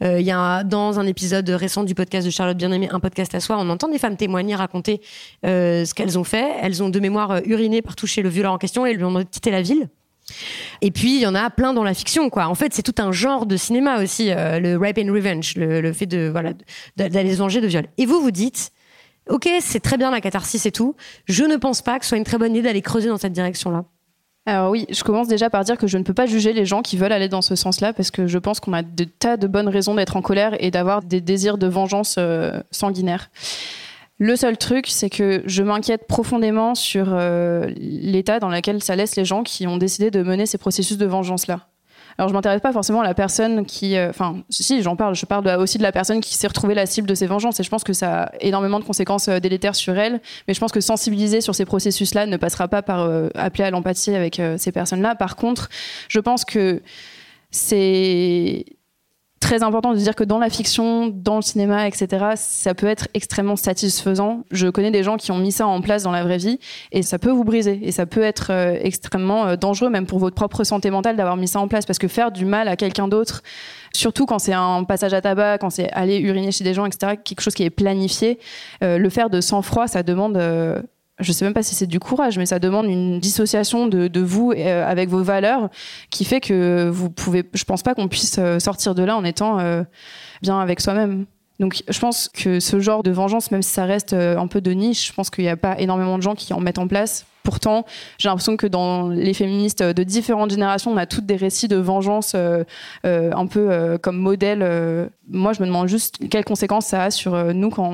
A: Euh, il y a dans un épisode récent du podcast de Charlotte Bien-Aimée, un podcast à soi, on entend des femmes témoigner, raconter euh, ce qu'elles ont fait. Elles ont de mémoire euh, uriné par toucher le violeur en question et lui ont quitté la ville. Et puis il y en a plein dans la fiction, quoi. En fait, c'est tout un genre de cinéma aussi, le rape and revenge, le, fait de voilà d'aller se venger de viol. Et vous vous dites, ok, c'est très bien la catharsis et tout. Je ne pense pas que ce soit une très bonne idée d'aller creuser dans cette direction-là.
B: Alors oui, je commence déjà par dire que je ne peux pas juger les gens qui veulent aller dans ce sens-là parce que je pense qu'on a de tas de bonnes raisons d'être en colère et d'avoir des désirs de vengeance euh, sanguinaire. Le seul truc, c'est que je m'inquiète profondément sur euh, l'état dans lequel ça laisse les gens qui ont décidé de mener ces processus de vengeance-là. Alors je m'intéresse pas forcément à la personne qui, euh, enfin, si j'en parle, je parle aussi de la personne qui s'est retrouvée la cible de ces vengeances et je pense que ça a énormément de conséquences euh, délétères sur elle. Mais je pense que sensibiliser sur ces processus-là ne passera pas par euh, appeler à l'empathie avec ces personnes-là. Par contre, je pense que c'est très important de dire que dans la fiction, dans le cinéma, etc., ça peut être extrêmement satisfaisant. Je connais des gens qui ont mis ça en place dans la vraie vie et ça peut vous briser et ça peut être euh, extrêmement euh, dangereux, même pour votre propre santé mentale, d'avoir mis ça en place parce que faire du mal à quelqu'un d'autre, surtout quand c'est un passage à tabac, quand c'est aller uriner chez des gens, etc., quelque chose qui est planifié, euh, le faire de sang-froid, ça demande je sais même pas si c'est du courage, mais ça demande une dissociation de, vous euh, avec vos valeurs qui fait que vous pouvez. Je pense pas qu'on puisse euh, sortir de là en étant euh, bien avec soi-même. Donc, je pense que ce genre de vengeance, même si ça reste un peu de niche, je pense qu'il n'y a pas énormément de gens qui en mettent en place. Pourtant, j'ai l'impression que dans les féministes de différentes générations, on a toutes des récits de vengeance un peu comme modèle. moi, je me demande juste quelles conséquences ça a sur nous quand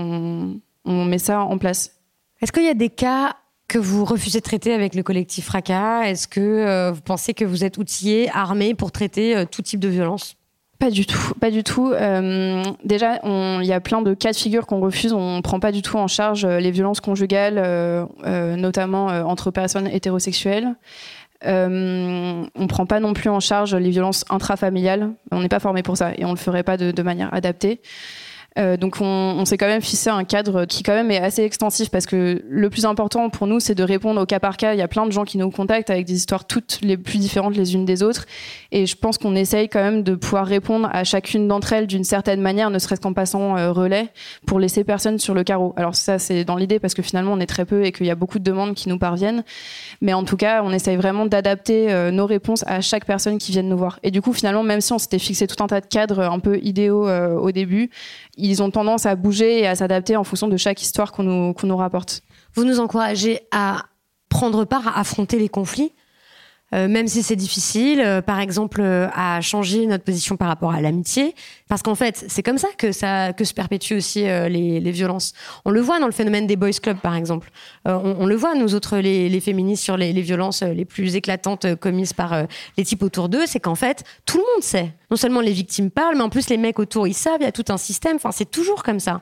B: on met ça en place.
A: Est-ce qu'il y a des cas que vous refusez de traiter avec le collectif Fracas Est-ce que euh, vous pensez que vous êtes outillé, armé pour traiter euh, tout type de violence?
B: Pas du tout, pas du tout. Euh, déjà, il y a plein de cas de figure qu'on refuse. On ne prend pas du tout en charge les violences conjugales, notamment entre personnes hétérosexuelles. on ne prend pas non plus en charge les violences intrafamiliales. On n'est pas formé pour ça et on le ferait pas de manière adaptée. Euh, donc on, s'est quand même fixé un cadre qui quand même est assez extensif parce que le plus important pour nous c'est de répondre au cas par cas. Il y a plein de gens qui nous contactent avec des histoires toutes les plus différentes les unes des autres et je pense qu'on essaye quand même de pouvoir répondre à chacune d'entre elles d'une certaine manière, ne serait-ce qu'en passant euh, relais pour laisser personne sur le carreau. Alors ça c'est dans l'idée parce que finalement on est très peu et qu'il y a beaucoup de demandes qui nous parviennent, mais en tout cas on essaye vraiment d'adapter euh, nos réponses à chaque personne qui vient nous voir. Et du coup finalement même si on s'était fixé tout un tas de cadres un peu idéaux au début, ils ont tendance à bouger et à s'adapter en fonction de chaque histoire qu'on nous, nous rapporte.
A: Vous nous encouragez à prendre part, à affronter les conflits. Euh, même si c'est difficile, euh, par exemple, euh, à changer notre position par rapport à l'amitié, parce qu'en fait, c'est comme ça que ça que se perpétuent aussi les, les, violences. On le voit dans le phénomène des boys clubs, par exemple. On, on, le voit nous autres, les, les féministes, sur les, les, violences les plus éclatantes commises par les types autour d'eux, c'est qu'en fait, tout le monde sait. Non seulement les victimes parlent, mais en plus les mecs autour, ils savent. Il y a tout un système. Enfin, c'est toujours comme ça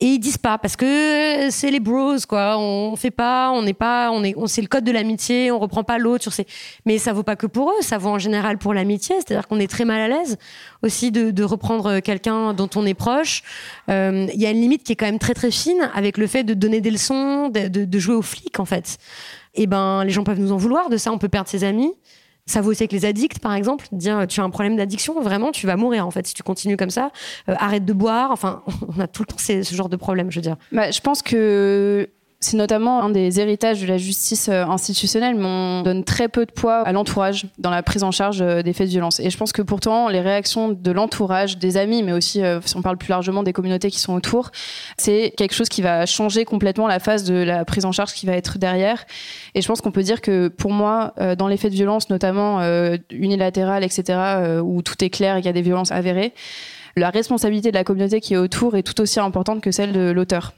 A: et ils disent pas parce que c'est les bros quoi. On fait pas on n'est pas on est on c'est le code de l'amitié on reprend pas l'autre sur ces mais ça vaut pas que pour eux ça vaut en général pour l'amitié. C'est-à-dire qu'on est très mal à l'aise aussi de, de reprendre quelqu'un dont on est proche. Euh, il y a une limite qui est quand même très très fine avec le fait de donner des leçons de, de, jouer aux flics en fait. Et ben les gens peuvent nous en vouloir de ça on peut perdre ses amis ça vaut aussi avec les addicts, par exemple. Dire, tu as un problème d'addiction, vraiment, tu vas mourir, en fait, si tu continues comme ça. Euh, arrête de boire. Enfin, on a tout le temps ce genre de problème, je veux dire.
B: Bah, je pense que c'est notamment un des héritages de la justice euh, institutionnelle, mais on donne très peu de poids à l'entourage dans la prise en charge euh, des faits de violence. Et je pense que pourtant, les réactions de l'entourage, des amis, mais aussi, euh, si on parle plus largement des communautés qui sont autour, c'est quelque chose qui va changer complètement la phase de la prise en charge qui va être derrière. Et je pense qu'on peut dire que pour moi, dans les faits de violence, notamment unilatérales, etc., où tout est clair et qu'il y a des violences avérées, la responsabilité de la communauté qui est autour est tout aussi importante que celle de l'auteur.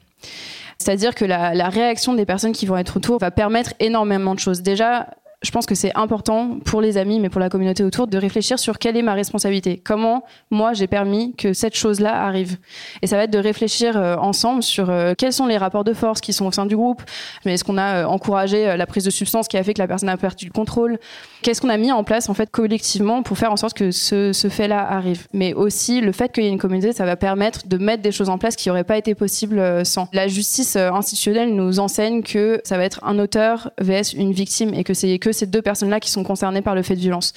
B: C'est-à-dire que la, la, réaction des personnes qui vont être autour va permettre énormément de choses. Déjà, je pense que c'est important pour les amis, mais pour la communauté autour, de réfléchir sur quelle est ma responsabilité. Comment, moi, j'ai permis que cette chose-là arrive. Et ça va être de réfléchir euh, ensemble sur euh, quels sont les rapports de force qui sont au sein du groupe. Mais est-ce qu'on a euh, encouragé la prise de substances qui a fait que la personne a perdu le contrôle? Qu'est-ce qu'on a mis en place, en fait, collectivement pour faire en sorte que ce, ce fait-là arrive? Mais aussi, le fait qu'il y ait une communauté, ça va permettre de mettre des choses en place qui n'auraient pas été possibles sans. La justice institutionnelle nous enseigne que ça va être un auteur vs une victime et que c'est que ces deux personnes-là qui sont concernées par le fait de violence.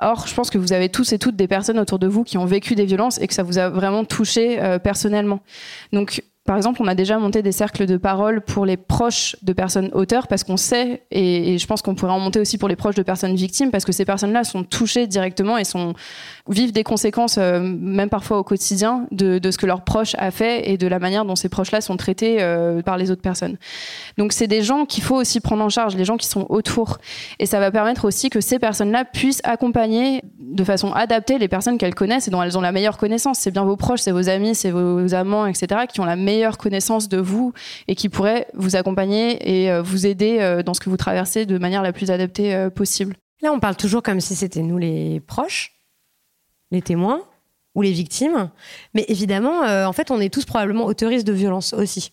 B: Or, je pense que vous avez tous et toutes des personnes autour de vous qui ont vécu des violences et que ça vous a vraiment touché euh, personnellement. Donc, par exemple, on a déjà monté des cercles de parole pour les proches de personnes auteurs parce qu'on sait, et, je pense qu'on pourrait en monter aussi pour les proches de personnes victimes, parce que ces personnes-là sont touchées directement et vivent des conséquences, euh, même parfois au quotidien, de, de, ce que leur proche a fait et de la manière dont ces proches-là sont traités euh, par les autres personnes. Donc c'est des gens qu'il faut aussi prendre en charge, les gens qui sont autour. Et ça va permettre aussi que ces personnes-là puissent accompagner de façon adaptée les personnes qu'elles connaissent et dont elles ont la meilleure connaissance. C'est bien vos proches, c'est vos amis, c'est vos amants, etc., qui ont la meilleure meilleure connaissance de vous et qui pourrait vous accompagner et euh, vous aider euh, dans ce que vous traversez de manière la plus adaptée euh, possible.
A: Là, on parle toujours comme si c'était nous les proches, les témoins ou les victimes. Mais évidemment, en fait, on est tous probablement autoristes de violence aussi.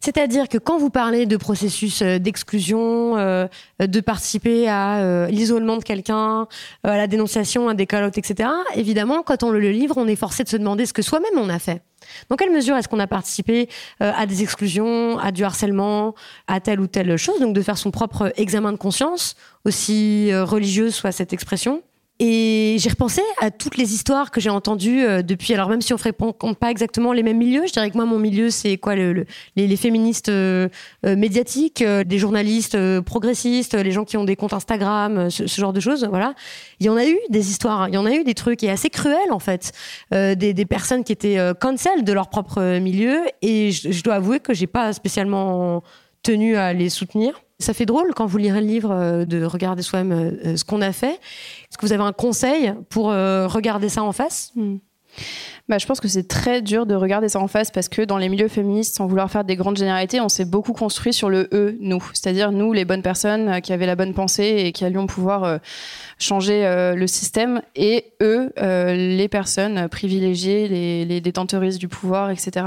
A: C'est-à-dire que quand vous parlez de processus d'exclusion, de participer à l'isolement de quelqu'un, à la dénonciation, à des call etc., évidemment, quand on le livre, on est forcé de se demander ce que soi-même on a fait. Dans quelle mesure est-ce qu'on a participé euh, à des exclusions, à du harcèlement, à telle ou telle chose? Donc de faire son propre examen de conscience, aussi euh, religieuse soit cette expression. Et j'ai repensé à toutes les histoires que j'ai entendues euh, depuis. Alors même si on ne fréquente pas exactement les mêmes milieux, je dirais que moi mon milieu c'est quoi le, le, les, féministes euh, euh médiatiques, euh, des journalistes progressistes, les gens qui ont des comptes Instagram, ce, genre de choses. Voilà, il y en a eu des histoires, il y en a eu des trucs et assez cruels en fait, des, des, personnes qui étaient cancel de leur propre milieu. Et je, je dois avouer que j'ai pas spécialement tenu à les soutenir. Ça fait drôle quand vous lirez le livre euh, de regarder soi-même euh, ce qu'on a fait. Est-ce que vous avez un conseil pour euh, regarder ça en face?
B: Hmm. Bah, je pense que c'est très dur de regarder ça en face parce que dans les milieux féministes, sans vouloir faire des grandes généralités, on s'est beaucoup construit sur le eux, nous. C'est-à-dire nous, les bonnes personnes qui avaient la bonne pensée et qui allions pouvoir changer le système, et eux, les personnes privilégiées, les, les détentrices du pouvoir, etc.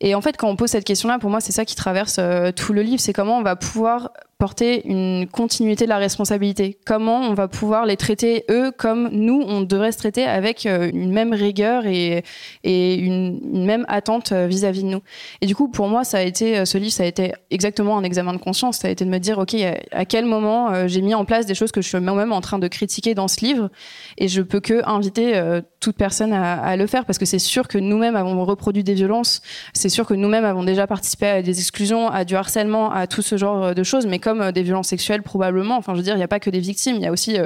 B: Et en fait, quand on pose cette question-là, pour moi, c'est ça qui traverse euh, tout le livre, c'est comment on va pouvoir porter une continuité de la responsabilité. Comment on va pouvoir les traiter eux comme nous, on devrait se traiter avec euh, une même rigueur et, une, même attente euh, vis-à-vis de nous. Et du coup, pour moi, ça a été ce livre, ça a été exactement un examen de conscience. Ça a été de me dire, ok, à quel moment j'ai mis en place des choses que je suis moi-même en train de critiquer dans ce livre, et je peux que inviter toute personne à, à le faire parce que c'est sûr que nous-mêmes avons reproduit des violences. C'est sûr que nous-mêmes avons déjà participé à des exclusions, à du harcèlement, à tout ce genre de choses, mais comme des violences sexuelles probablement. Enfin, je veux dire, il n'y a pas que des victimes, il y a aussi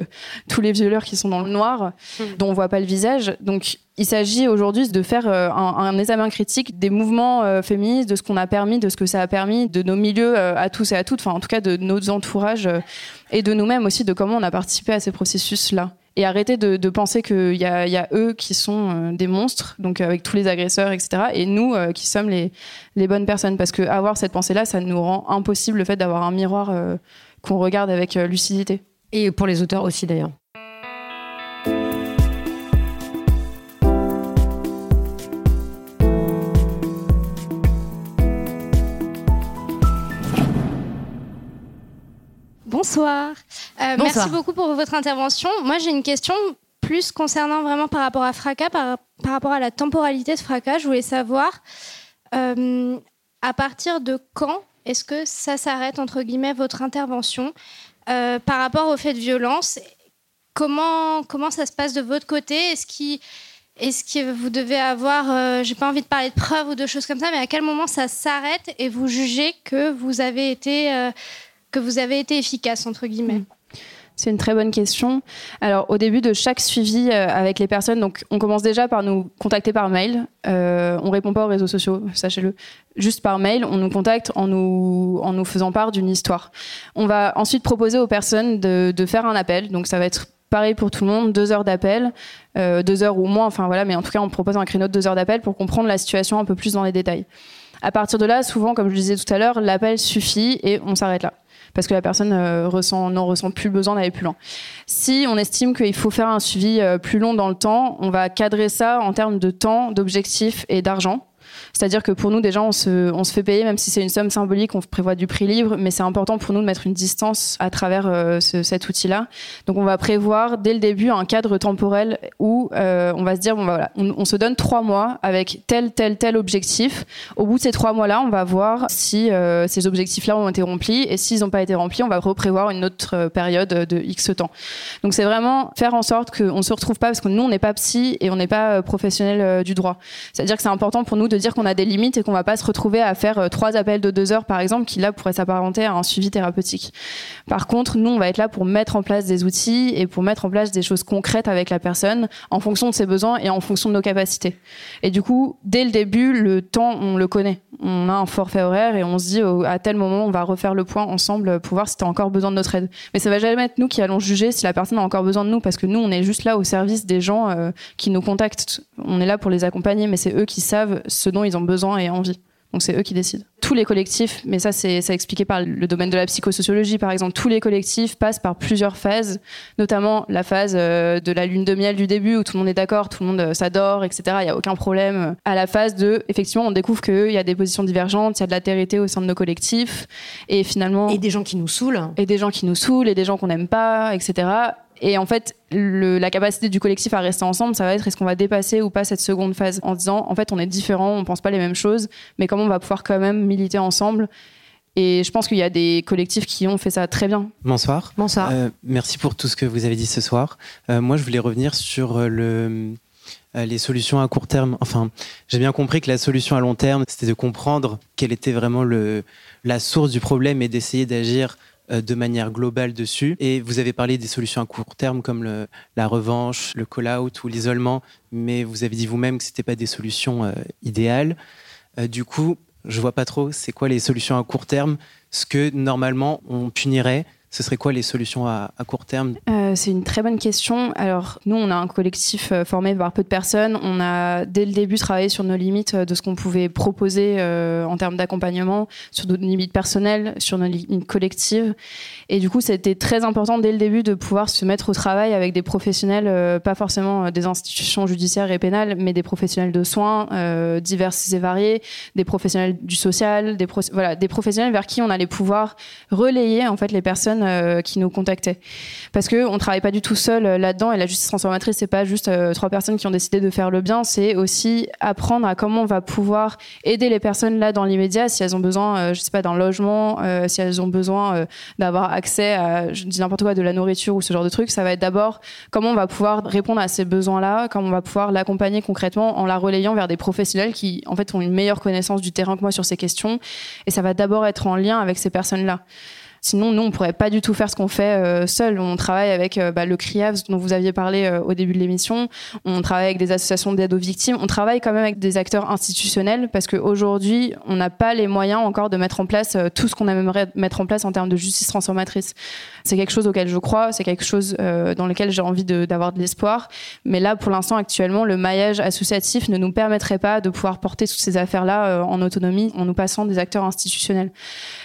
B: tous les violeurs qui sont dans le noir, mmh. dont on voit pas le visage. Donc, il s'agit aujourd'hui de faire un, un, examen critique des mouvements féministes, de ce qu'on a permis, de ce que ça a permis, de nos milieux à tous et à toutes, enfin en tout cas de nos entourages et de nous-mêmes aussi, de comment on a participé à ces processus-là et arrêter de, penser qu'il y, a, eux qui sont euh, des monstres, donc avec tous les agresseurs, etc., et nous euh, qui sommes les, bonnes personnes. Parce que avoir cette pensée-là, ça nous rend impossible le fait d'avoir un miroir euh, qu'on regarde avec lucidité.
A: Et pour les auteurs aussi, d'ailleurs.
C: Bonsoir. Euh, merci beaucoup pour votre intervention. Moi, j'ai une question plus concernant vraiment par rapport à Fracas, par, rapport à la temporalité de Fracas. Je voulais savoir euh, à partir de quand est-ce que ça s'arrête, entre guillemets, votre intervention euh, par rapport au fait de violence? Comment, comment ça se passe de votre côté? Est-ce est-ce que vous devez avoir, j'ai pas envie de parler de preuves ou de choses comme ça, mais à quel moment ça s'arrête et vous jugez que vous avez été que vous avez été efficace, entre guillemets?
B: C'est une très bonne question. Alors, au début de chaque suivi euh, avec les personnes, donc on commence déjà par nous contacter par mail. Euh, on répond pas aux réseaux sociaux, sachez-le. Juste par mail, on nous contacte en nous, en nous faisant part d'une histoire. On va ensuite proposer aux personnes de, de, faire un appel. Donc, ça va être pareil pour tout le monde, deux heures d'appel, euh, deux heures ou moins, enfin voilà, mais en tout cas, on propose un créneau de deux heures d'appel pour comprendre la situation un peu plus dans les détails. À partir de là, souvent, comme je le disais tout à l'heure, l'appel suffit et on s'arrête là parce que la personne euh, ressent, n'en ressent plus besoin d'aller plus loin. Si on estime qu'il faut faire un suivi euh, plus long dans le temps, on va cadrer ça en termes de temps, d'objectifs et d'argent. C'est-à-dire que pour nous, déjà, on se, on se fait payer, même si c'est une somme symbolique, on prévoit du prix libre, mais c'est important pour nous de mettre une distance à travers euh, cet outil-là. Donc, on va prévoir dès le début un cadre temporel où euh, on va se dire, bah, on, se donne trois mois avec tel, tel, tel objectif. Au bout de ces trois mois-là, on va voir si euh, ces objectifs-là ont été remplis et s'ils n'ont pas été remplis, on va reprévoir une autre période de X temps. Donc, c'est vraiment faire en sorte qu'on ne se retrouve pas, parce que nous, on n'est pas psy et on n'est pas professionnel du droit. C'est-à-dire que c'est important pour nous de dire qu'on a des limites et qu'on va pas se retrouver à faire euh, trois appels de deux heures, par exemple, qui là pourraient s'apparenter à un suivi thérapeutique. Par contre, nous, on va être là pour mettre en place des outils et pour mettre en place des choses concrètes avec la personne en fonction de ses besoins et en fonction de nos capacités. Et du coup, dès le début, le temps, on le connaît. On a un forfait horaire et on se dit à tel moment, on va refaire le point ensemble pour voir si tu as encore besoin de notre aide. Mais ça va jamais être nous qui allons juger si la personne a encore besoin de nous parce que nous, on est juste là au service des gens euh, qui nous contactent. On est là pour les accompagner, mais c'est eux qui savent ce dont ils ont besoin et envie. Donc c'est eux qui décident. Tous les collectifs, mais ça c'est expliqué par le domaine de la psychosociologie par exemple, tous les collectifs passent par plusieurs phases, notamment la phase euh, de la lune de miel du début où tout le monde est d'accord, tout le monde euh, s'adore, etc. Il n'y a aucun problème. À la phase de, effectivement, on découvre qu'il y a des positions divergentes, il y a de l'altérité au sein de nos collectifs, et finalement...
A: Et des gens qui nous saoulent.
B: Et des gens qui nous saoulent, et des gens qu'on n'aime pas, etc. Et en fait, la capacité du collectif à rester ensemble, ça va être est-ce qu'on va dépasser ou pas cette seconde phase en disant en fait on est différents, on pense pas les mêmes choses, mais comment on va pouvoir quand même militer ensemble? Et je pense qu'il y a des collectifs qui ont fait ça très bien.
D: Bonsoir.
A: Bonsoir. Euh,
D: merci pour tout ce que vous avez dit ce soir. Euh, moi, je voulais revenir sur euh, le, les solutions à court terme. Enfin, j'ai bien compris que la solution à long terme, c'était de comprendre quelle était vraiment le, la source du problème et d'essayer d'agir euh, de manière globale dessus. Et vous avez parlé des solutions à court terme comme la revanche, le call-out ou l'isolement, mais vous avez dit vous-même que ce n'était pas des solutions euh, idéales. Euh, du coup, je vois pas trop c'est quoi les solutions à court terme, ce que normalement on punirait ce serait quoi les solutions à, court terme?
B: Euh, C'est une très bonne question. Alors, nous, on a un collectif euh, formé par peu de personnes. On a, dès le début, travaillé sur nos limites euh, de ce qu'on pouvait proposer en termes d'accompagnement, sur nos limites personnelles, sur nos limites collectives. Et du coup, c'était très important dès le début de pouvoir se mettre au travail avec des professionnels, pas forcément des institutions judiciaires et pénales, mais des professionnels de soins divers et variés, des professionnels du social, des, des professionnels vers qui on allait pouvoir relayer en fait les personnes euh, qui nous contactaient. Parce qu'on ne travaille pas du tout seul euh, là-dedans et la justice transformatrice, c'est pas juste euh, trois personnes qui ont décidé de faire le bien, c'est aussi apprendre à comment on va pouvoir aider les personnes là dans l'immédiat si elles ont besoin, je sais pas, d'un logement, si elles ont besoin d'avoir accès à, je dis n'importe quoi, de la nourriture ou ce genre de trucs. Ça va être d'abord comment on va pouvoir répondre à ces besoins-là, comment on va pouvoir l'accompagner concrètement en la relayant vers des professionnels qui, en fait, ont une meilleure connaissance du terrain que moi sur ces questions. Et ça va d'abord être en lien avec ces personnes-là. Sinon, nous, on pourrait pas du tout faire ce qu'on fait euh, seul. On travaille avec euh, bah, le CRIAVS dont vous aviez parlé euh, au début de l'émission. On travaille avec des associations d'aide aux victimes. On travaille quand même avec des acteurs institutionnels parce qu'aujourd'hui, on n'a pas les moyens encore de mettre en place tout ce qu'on aimerait mettre en place en termes de justice transformatrice. C'est quelque chose auquel je crois, c'est quelque chose dans lequel j'ai envie d'avoir de, de l'espoir. Mais là, pour l'instant, actuellement, le maillage associatif ne nous permettrait pas de pouvoir porter toutes ces affaires-là en autonomie en nous passant des acteurs institutionnels.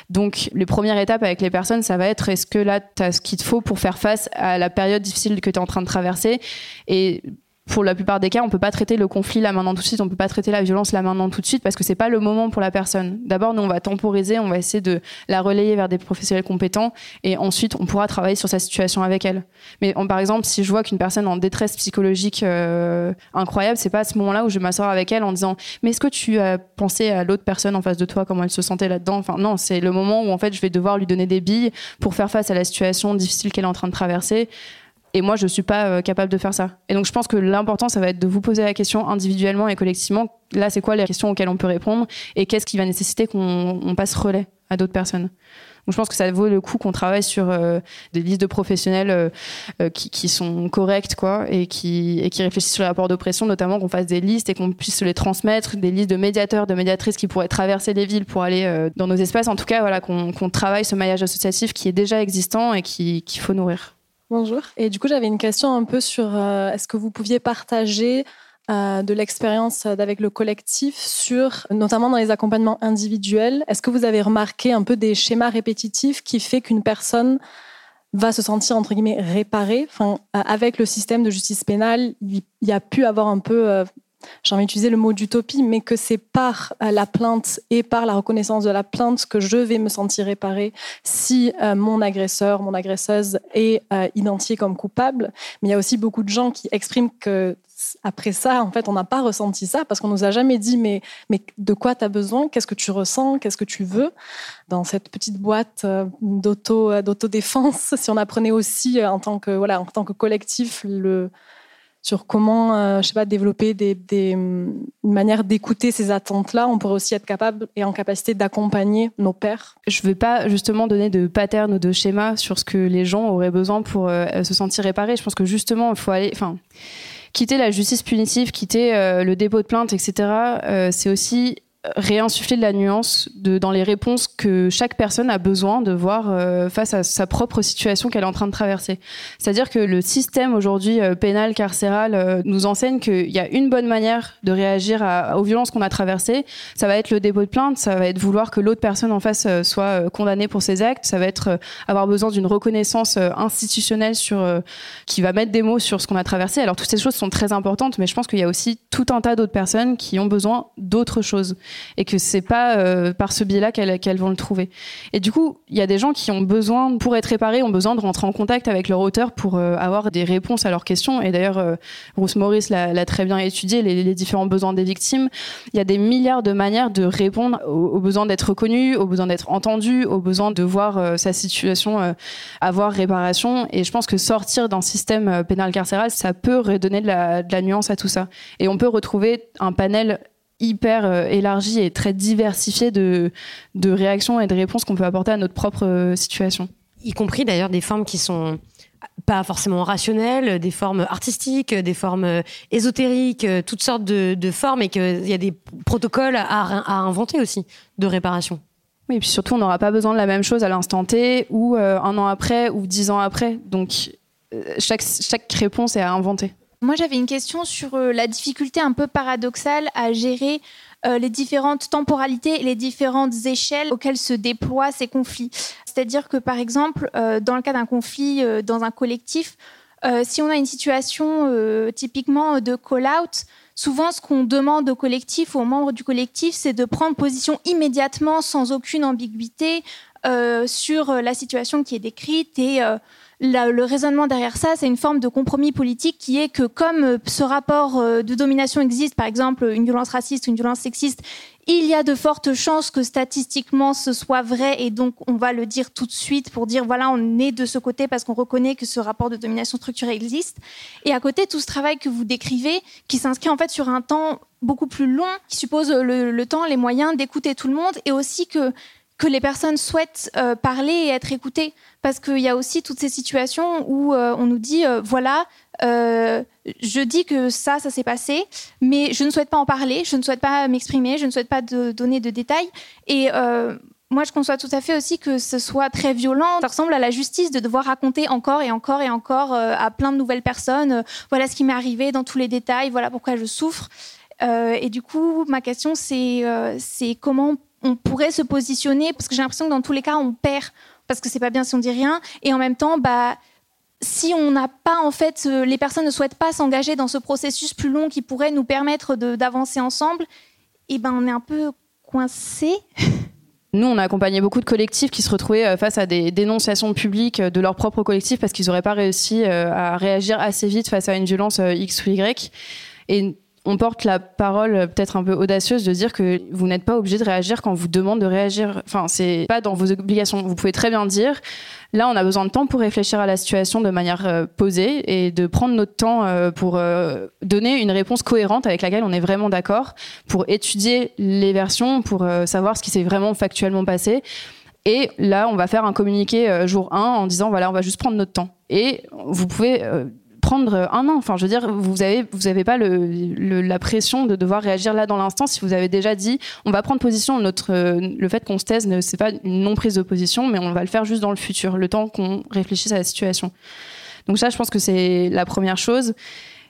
B: Donc, les premières étapes avec les personnes, ça va être est-ce que là, tu as ce qu'il te faut pour faire face à la période difficile que tu es en train de traverser? Et pour la plupart des cas, on peut pas traiter le conflit là maintenant tout de suite, on peut pas traiter la violence là maintenant tout de suite parce que c'est pas le moment pour la personne. D'abord, nous on va temporiser, on va essayer de la relayer vers des professionnels compétents et ensuite on pourra travailler sur sa situation avec elle. Mais par exemple, si je vois qu'une personne en détresse psychologique euh, incroyable, c'est pas à ce moment-là où je vais m'asseoir avec elle en disant "Mais est-ce que tu as pensé à l'autre personne en face de toi comment elle se sentait là-dedans? Enfin non, c'est le moment où en fait je vais devoir lui donner des billes pour faire face à la situation difficile qu'elle est en train de traverser et moi, je suis pas euh, capable de faire ça. Et donc, je pense que l'important, ça va être de vous poser la question individuellement et collectivement. Là, c'est quoi les questions auxquelles on peut répondre et qu'est-ce qui va nécessiter qu'on passe relais à d'autres personnes? Donc, je pense que ça vaut le coup qu'on travaille sur euh, des listes de professionnels euh, qui, sont correctes, quoi, et qui, et qui réfléchissent sur les rapports d'oppression, notamment qu'on fasse des listes et qu'on puisse les transmettre, des listes de médiateurs, de médiatrices qui pourraient traverser les villes pour aller dans nos espaces. En tout cas, voilà, qu'on travaille ce maillage associatif qui est déjà existant et qu'il faut nourrir.
E: Bonjour. Et du coup, j'avais une question un peu sur euh, est-ce que vous pouviez partager euh, de l'expérience avec le collectif sur, notamment dans les accompagnements individuels, est-ce que vous avez remarqué un peu des schémas répétitifs qui fait qu'une personne va se sentir entre guillemets réparée. Enfin, euh, avec le système de justice pénale, il y a pu avoir un peu j'ai envie d'utiliser le mot d'utopie, mais que c'est par euh, la plainte et par la reconnaissance de la plainte que je vais me sentir réparée si euh, mon agresseur, mon agresseuse est euh, identifié comme coupable. Mais il y a aussi beaucoup de gens qui expriment que après ça, en fait, on n'a pas ressenti ça parce qu'on nous a jamais dit mais, mais de quoi tu as besoin, qu'est-ce que tu ressens, qu'est-ce que tu veux? Dans cette petite boîte d'auto, d'autodéfense, si on apprenait aussi en tant que, voilà, en tant que collectif le, sur comment, euh, je sais pas, développer une manière d'écouter ces attentes-là. On pourrait aussi être capable et en capacité d'accompagner nos pères.
B: Je ne vais pas justement donner de pattern ou de schéma sur ce que les gens auraient besoin pour euh, se sentir réparés. Je pense que justement, il faut aller, enfin, quitter la justice punitive, quitter euh, le dépôt de plainte, etc. c'est aussi réinsuffler de la nuance dans les réponses que chaque personne a besoin de voir euh, face à sa propre situation qu'elle est en train de traverser. C'est-à-dire que le système aujourd'hui euh, pénal, carcéral, euh, nous enseigne qu'il y a une bonne manière de réagir aux violences qu'on a traversées. Ça va être le dépôt de plainte, ça va être vouloir que l'autre personne en face soit condamnée pour ses actes, ça va être avoir besoin d'une reconnaissance institutionnelle sur qui va mettre des mots sur ce qu'on a traversé. Alors toutes ces choses sont très importantes, mais je pense qu'il y a aussi tout un tas d'autres personnes qui ont besoin d'autres choses et que c'est pas euh, par ce biais-là qu'elles vont le trouver. Et du coup, il y a des gens qui ont besoin, pour être réparés, ont besoin de rentrer en contact avec leur auteur pour euh, avoir des réponses à leurs questions. Et d'ailleurs, euh, Bruce Morris l'a très bien étudié, les, différents besoins des victimes. Il y a des milliards de manières de répondre aux, besoins d'être reconnu, aux besoins d'être entendu, aux besoins de voir sa situation avoir réparation. Et je pense que sortir d'un système pénal carcéral, ça peut redonner de la, de la nuance à tout ça. Et on peut retrouver un panel hyper euh, élargi et très diversifié de, de réactions et de réponses qu'on peut apporter à notre propre euh, situation.
A: Y compris d'ailleurs des formes qui sont pas forcément rationnelles, des formes artistiques, des formes ésotériques, toutes sortes de, de formes et qu'il y a des protocoles à, à, inventer aussi de réparation.
B: Oui, et puis surtout, on n'aura pas besoin de la même chose à l'instant T ou euh, un an après ou dix ans après. Donc, chaque, chaque réponse est à inventer.
F: Moi, j'avais une question sur euh, la difficulté un peu paradoxale à gérer euh, les différentes temporalités et les différentes échelles auxquelles se déploient ces conflits. C'est-à-dire que, par exemple, euh, dans le cas d'un conflit dans un collectif, si on a une situation typiquement de call-out, souvent ce qu'on demande au collectif ou aux membres du collectif, c'est de prendre position immédiatement, sans aucune ambiguïté, sur la situation qui est décrite et le raisonnement derrière ça, c'est une forme de compromis politique qui est que comme euh, ce rapport euh, de domination existe, par exemple une violence raciste ou une violence sexiste, il y a de fortes chances que statistiquement ce soit vrai et donc on va le dire tout de suite pour dire voilà on est de ce côté parce qu'on reconnaît que ce rapport de domination structurelle existe. Et à côté tout ce travail que vous décrivez qui s'inscrit en fait sur un temps beaucoup plus long, qui suppose le, le temps, les moyens d'écouter tout le monde et aussi que que les personnes souhaitent euh, parler et être écoutées. Parce qu'il y a aussi toutes ces situations où euh, on nous dit, euh, voilà, je dis que ça, ça s'est passé, mais je ne souhaite pas en parler, je ne souhaite pas m'exprimer, je ne souhaite pas donner de détails. Et moi, je conçois tout à fait aussi que ce soit très violent. Ça ressemble à la justice de devoir raconter encore et encore et encore à plein de nouvelles personnes, voilà ce qui m'est arrivé dans tous les détails, voilà pourquoi je souffre. et du coup, ma question, c'est comment on pourrait se positionner, parce que j'ai l'impression que dans tous les cas, on perd, parce que c'est pas bien si on dit rien, et en même temps, bah, si on n'a pas, en fait, euh, les personnes ne souhaitent pas s'engager dans ce processus plus long qui pourrait nous permettre d'avancer ensemble, et eh ben on est un peu coincé.
B: Nous, on a accompagné beaucoup de collectifs qui se retrouvaient euh, face à des dénonciations publiques de leur propre collectif parce qu'ils n'auraient pas réussi euh, à réagir assez vite face à une violence X ou Y. on porte la parole euh, peut-être un peu audacieuse de dire que vous n'êtes pas obligé de réagir quand on vous demande de réagir. Enfin, c'est pas dans vos obligations. Vous pouvez très bien dire là, on a besoin de temps pour réfléchir à la situation de manière euh, posée et de prendre notre temps euh, pour donner une réponse cohérente avec laquelle on est vraiment d'accord, pour étudier les versions, pour savoir ce qui s'est vraiment factuellement passé. Et là, on va faire un communiqué jour 1 en disant voilà, on va juste prendre notre temps. Et vous pouvez prendre un an. Enfin, je veux dire, vous avez, vous avez pas le, la pression de devoir réagir là dans l'instant. Si vous avez déjà dit, on va prendre position. Notre, le fait qu'on se taise, c'est pas une non prise de position, mais on va le faire juste dans le futur, le temps qu'on réfléchisse à la situation. Donc ça, je pense que c'est la première chose.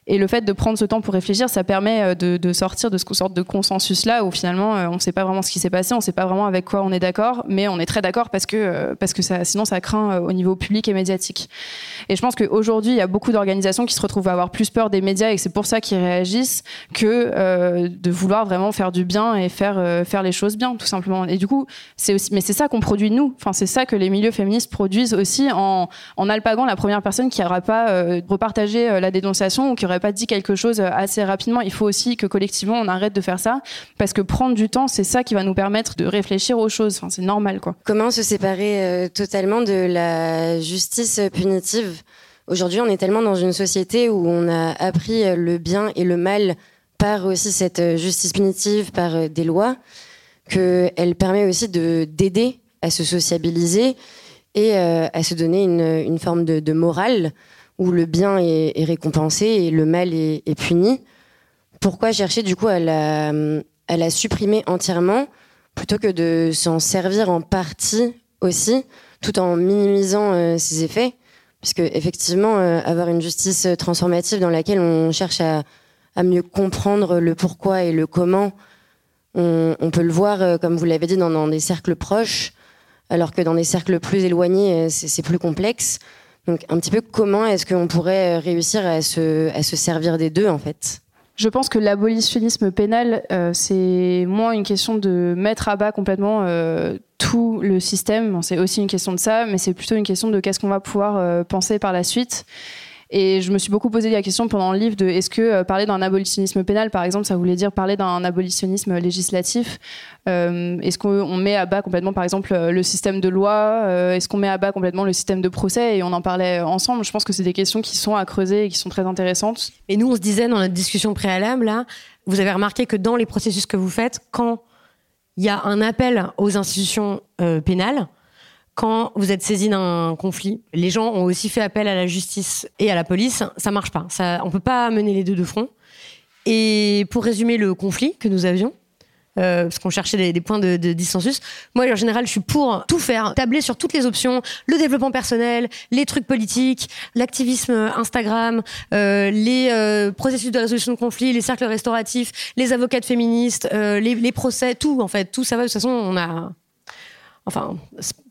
B: Et le fait de prendre ce temps pour réfléchir, ça permet euh, de, sortir de ce sorte de consensus-là où finalement euh, on ne sait pas vraiment ce qui s'est passé, on ne sait pas vraiment avec quoi on est d'accord, mais on est très d'accord parce que, euh, parce que sinon ça craint au niveau public et médiatique. Et je pense qu'aujourd'hui, il y a beaucoup d'organisations qui se retrouvent à avoir plus peur des médias et c'est pour ça qu'ils réagissent que de vouloir vraiment faire du bien et faire, faire les choses bien, tout simplement. Et du coup, c'est aussi, mais c'est ça qu'on produit nous. Enfin, c'est ça que les milieux féministes produisent aussi en, en alpaguant la première personne qui n'aura pas repartagé la dénonciation ou qui aurait pas dit quelque chose euh, assez rapidement. Il faut aussi que collectivement on arrête de faire ça parce que prendre du temps, c'est ça qui va nous permettre de réfléchir aux choses. Enfin, c'est normal, quoi.
G: Comment se séparer euh, totalement de la justice punitive? Aujourd'hui, on est tellement dans une société où on a appris le bien et le mal par aussi cette justice punitive, par des lois, qu'elle permet aussi de d'aider à se sociabiliser et euh, à se donner une, forme de morale où le bien est, récompensé et le mal est, puni. Pourquoi chercher du coup à la, supprimer entièrement plutôt que de s'en servir en partie aussi, tout en minimisant euh, ses effets? Puisque effectivement, euh, avoir une justice transformative dans laquelle on cherche à, mieux comprendre le pourquoi et le comment, on, peut le voir, euh, comme vous l'avez dit, dans, des cercles proches, alors que dans des cercles plus éloignés, c'est plus complexe. Donc un petit peu comment est-ce qu'on pourrait euh, réussir à se, à se servir des deux en fait?
B: Je pense que l'abolitionnisme pénal, euh, c'est moins une question de mettre à bas complètement euh, tout le système. c'est aussi une question de ça, mais c'est plutôt une question de qu'est-ce qu'on va pouvoir penser par la suite. Et je me suis beaucoup posé la question pendant le livre de est-ce que euh, parler d'un abolitionnisme pénal, par exemple, ça voulait dire parler d'un abolitionnisme législatif euh, Est-ce qu'on met à bas complètement, par exemple, euh, le système de loi Est-ce qu'on met à bas complètement le système de procès Et on en parlait ensemble? Je pense que c'est des questions qui sont à creuser et qui sont très intéressantes.
A: Et nous, on se disait dans notre discussion préalable, là, vous avez remarqué que dans les processus que vous faites, quand il y a un appel aux institutions pénales, quand vous êtes saisi d'un conflit, les gens ont aussi fait appel à la justice et à la police. Ça marche pas. Ça, on peut pas mener les deux de front. Et pour résumer le conflit que nous avions, euh, parce qu'on cherchait des, points de, dissensus. Moi, en général, je suis pour tout faire, tabler sur toutes les options, le développement personnel, les trucs politiques, l'activisme Instagram, euh, les euh, processus de résolution de conflits, les cercles restauratifs, les avocates féministes, les, les, procès, tout en fait, tout ça va. De toute façon, on a Enfin,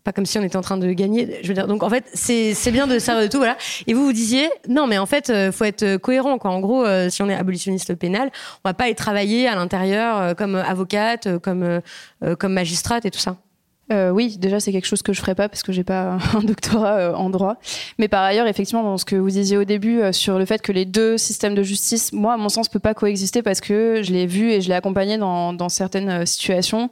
A: pas comme si on était en train de gagner. Je veux dire, donc en fait, c'est bien de servir de tout, voilà. Et vous vous disiez, non, mais en fait, euh, faut être cohérent, quoi. En gros, euh, si on est abolitionniste pénal, on va pas aller travailler à l'intérieur euh, comme avocate, comme comme magistrate et tout ça.
B: Oui, déjà c'est quelque chose que je ferais pas parce que j'ai pas un doctorat en droit. Mais par ailleurs, effectivement, dans ce que vous disiez au début sur le fait que les deux systèmes de justice, moi, à mon sens, peut pas coexister parce que je l'ai vu et je l'ai accompagné dans, certaines situations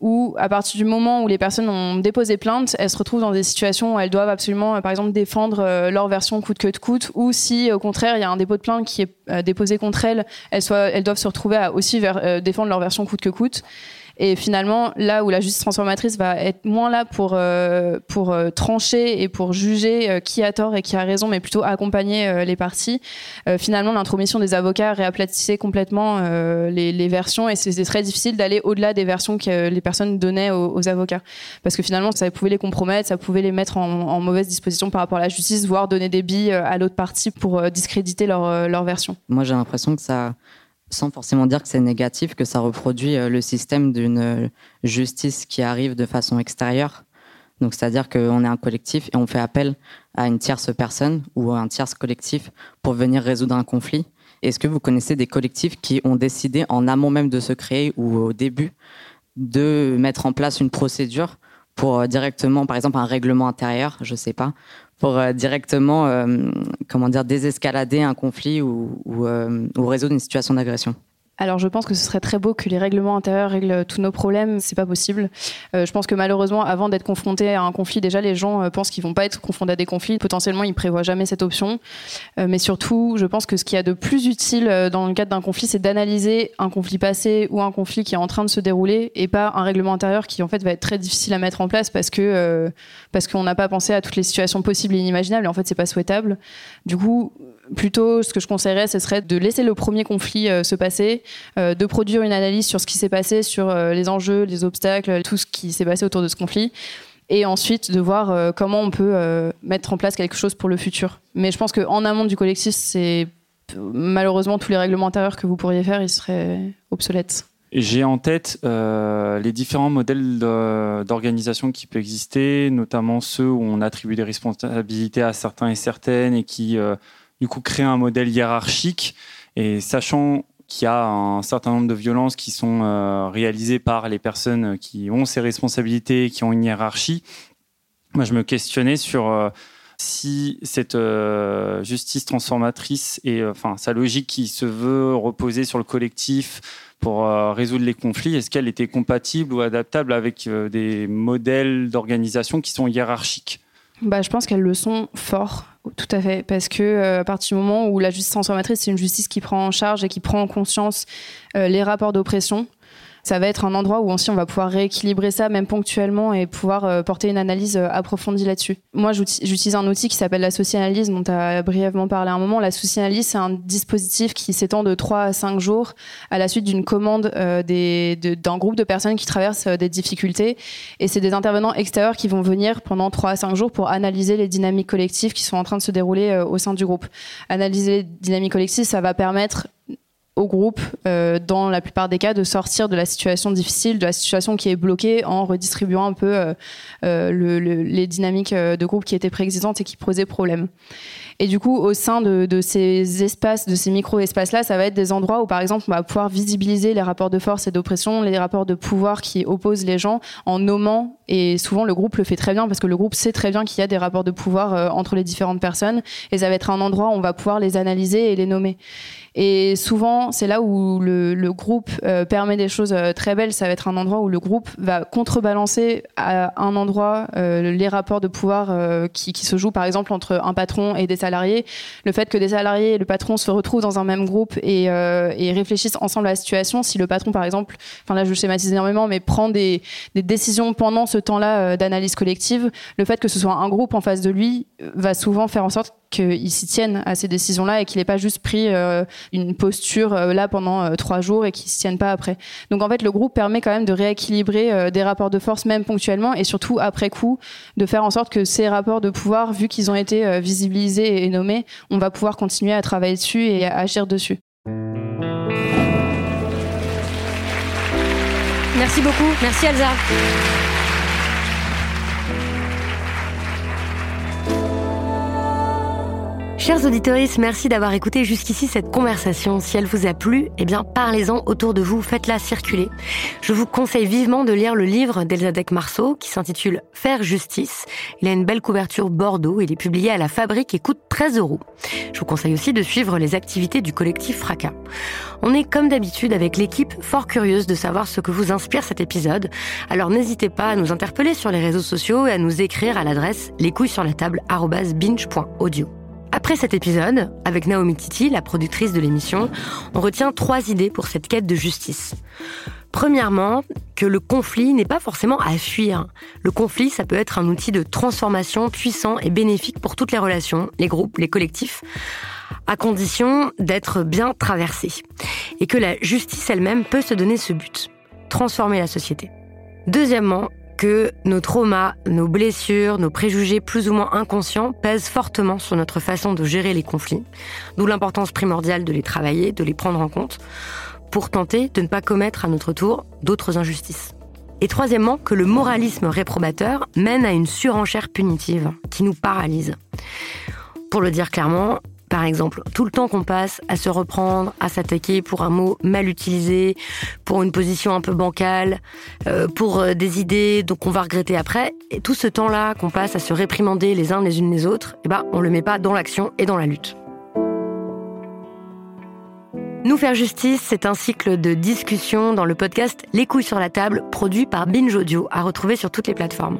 B: où à partir du moment où les personnes ont déposé plainte, elles se retrouvent dans des situations où elles doivent absolument, euh, par exemple, défendre euh, leur version coûte que coûte, ou si au contraire il y a un dépôt de plainte qui est euh, déposé contre elles, elles, doivent se retrouver à aussi défendre leur version coûte que coûte. Et finalement, là où la justice transformatrice va être moins là pour, euh, pour euh, trancher et pour juger euh, qui a tort et qui a raison, mais plutôt accompagner les parties, finalement, l'intromission des avocats réaplatissait complètement les, versions et c'était très difficile d'aller au-delà des versions que les personnes donnaient aux, avocats. Parce que finalement, ça pouvait les compromettre, ça pouvait les mettre en, mauvaise disposition par rapport à la justice, voire donner des billes à l'autre partie pour discréditer leur version.
H: Moi, j'ai l'impression que ça sans forcément dire que c'est négatif, que ça reproduit euh, le système d'une euh, justice qui arrive de façon extérieure. Donc, c'est-à-dire qu'on est un collectif et on fait appel à une tierce personne ou à un tierce collectif pour venir résoudre un conflit. Est-ce que vous connaissez des collectifs qui ont décidé en amont même de se créer ou au début de mettre en place une procédure pour euh, directement, par exemple, un règlement intérieur, je ne sais pas, pour euh, directement, euh, comment dire, désescalader un conflit ou, ou, ou résoudre une situation d'agression
B: alors je pense que ce serait très beau que les règlements intérieurs règlent tous nos problèmes. C'est pas possible. Euh, je pense que malheureusement, avant d'être confronté à un conflit, déjà les gens euh, pensent qu'ils vont pas être confrontés à des conflits. Potentiellement, ils prévoient jamais cette option. Euh, mais surtout, je pense que ce qu'il y a de plus utile dans le cadre d'un conflit, c'est d'analyser un conflit passé ou un conflit qui est en train de se dérouler et pas un règlement intérieur qui en fait va être très difficile à mettre en place parce que parce qu'on n'a pas pensé à toutes les situations possibles et inimaginables. Et en fait, c'est pas souhaitable. Du coup, plutôt, ce que je conseillerais, ce serait de laisser le premier conflit se passer euh, de produire une analyse sur ce qui s'est passé, sur euh, les enjeux, les obstacles, tout ce qui s'est passé autour de ce conflit et ensuite de voir euh, comment on peut mettre en place quelque chose pour le futur. Mais je pense qu'en amont du collectif, c'est malheureusement tous les règlements intérieurs que vous pourriez faire, ils seraient obsolètes.
I: J'ai en tête les différents modèles d'organisation qui peuvent exister, notamment ceux où on attribue des responsabilités à certains et certaines et qui, du coup, créent un modèle hiérarchique. Et sachant qu'il y a un certain nombre de violences qui sont euh, réalisées par les personnes qui ont ces responsabilités, qui ont une hiérarchie. Moi, je me questionnais sur euh, si cette euh, justice transformatrice et enfin sa logique qui se veut reposer sur le collectif pour résoudre les conflits, est-ce qu'elle était compatible ou adaptable avec des modèles d'organisation qui sont hiérarchiques?
B: Bah, je pense qu'elles le sont fort, tout à fait, parce que euh, à partir du moment où la justice transformatrice, c'est une justice qui prend en charge et qui prend en conscience euh, les rapports d'oppression, ça va être un endroit où aussi on va pouvoir rééquilibrer ça, même ponctuellement, et pouvoir euh, porter une analyse euh, approfondie là-dessus. Moi, j'utilise un outil qui s'appelle la socianalyse, dont tu as brièvement parlé à un moment. La socianalyse, c'est un dispositif qui s'étend de 3 à 5 jours à la suite d'une commande euh, d'un groupe de personnes qui traversent des difficultés. Et c'est des intervenants extérieurs qui vont venir pendant 3 à 5 jours pour analyser les dynamiques collectives qui sont en train de se dérouler au sein du groupe. Analyser les dynamiques collectives, ça va permettre au groupe, euh, dans la plupart des cas, de sortir de la situation difficile, de la situation qui est bloquée, en redistribuant un peu euh, euh, le, les dynamiques de groupe qui étaient préexistantes et qui posaient problème. Et du coup, au sein de, de ces espaces, de ces micro-espaces-là, ça va être des endroits où, par exemple, on va pouvoir visibiliser les rapports de force et d'oppression, les rapports de pouvoir qui opposent les gens en nommant. Et souvent, le groupe le fait très bien parce que le groupe sait très bien qu'il y a des rapports de pouvoir entre les différentes personnes. Et ça va être un endroit où on va pouvoir les analyser et les nommer. Et souvent, c'est là où le, le groupe euh, permet des choses euh, très belles. Ça va être un endroit où le groupe va contrebalancer à un endroit euh, les rapports de pouvoir qui, qui, se jouent, par exemple, entre un patron et des salariés. Le fait que des salariés et le patron se retrouvent dans un même groupe et, et réfléchissent ensemble à la situation. Si le patron, par exemple, enfin là, je schématise énormément, mais prend des, des décisions pendant ce temps-là d'analyse collective, le fait que ce soit un groupe en face de lui va souvent faire en sorte qu'il s'y tienne à ces décisions-là et qu'il n'ait pas juste pris euh, une posture euh, là pendant euh, trois jours et qu'il s'y tienne pas après. Donc en fait, le groupe permet quand même de rééquilibrer des rapports de force même ponctuellement et surtout après coup de faire en sorte que ces rapports de pouvoir, vu qu'ils ont été visibilisés et nommés, on va pouvoir continuer à travailler dessus et à agir dessus.
A: Merci beaucoup. Merci Elsa. Chers auditeurs, merci d'avoir écouté jusqu'ici cette conversation. Si elle vous a plu, eh bien, parlez-en autour de vous, faites-la circuler. Je vous conseille vivement de lire le livre d'Elzadek Marceau qui s'intitule Faire justice. Il a une belle couverture bordeaux, il est publié à la fabrique et coûte 13 euros. Je vous conseille aussi de suivre les activités du collectif Fracas. On est comme d'habitude avec l'équipe fort curieuse de savoir ce que vous inspire cet épisode. Alors n'hésitez pas à nous interpeller sur les réseaux sociaux et à nous écrire à l'adresse les sur la table binge.audio. Après cet épisode, avec Naomi Titi, la productrice de l'émission, on retient trois idées pour cette quête de justice. Premièrement, que le conflit n'est pas forcément à fuir. Le conflit, ça peut être un outil de transformation puissant et bénéfique pour toutes les relations, les groupes, les collectifs, à condition d'être bien traversé. Et que la justice elle-même peut se donner ce but, transformer la société. Deuxièmement, que nos traumas, nos blessures, nos préjugés plus ou moins inconscients pèsent fortement sur notre façon de gérer les conflits, d'où l'importance primordiale de les travailler, de les prendre en compte, pour tenter de ne pas commettre à notre tour d'autres injustices. Et troisièmement, que le moralisme réprobateur mène à une surenchère punitive qui nous paralyse. Pour le dire clairement, par exemple, tout le temps qu'on passe à se reprendre, à s'attaquer pour un mot mal utilisé, pour une position un peu bancale, euh, pour euh, des idées donc on va regretter après, et tout ce temps-là qu'on passe à se réprimander les uns les unes les autres, eh ben on le met pas dans l'action et dans la lutte. Nous faire justice, c'est un cycle de discussion dans le podcast Les couilles sur la table, produit par Binge Audio, à retrouver sur toutes les plateformes.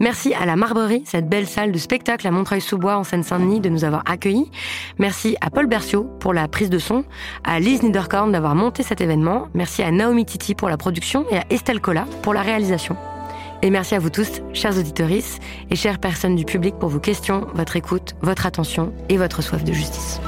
A: Merci à la Marberie, cette belle salle de spectacle à Montreuil-sous-Bois en Seine-Saint-Denis, de nous avoir accueillis. Merci à Paul Berciot pour la prise de son, à Lise Niederkorn d'avoir monté cet événement. Merci à Naomi Titi pour la production et à Estelle Cola pour la réalisation. Et merci à vous tous, chers auditeurs et chères personnes du public, pour vos questions, votre écoute, votre attention et votre soif de justice.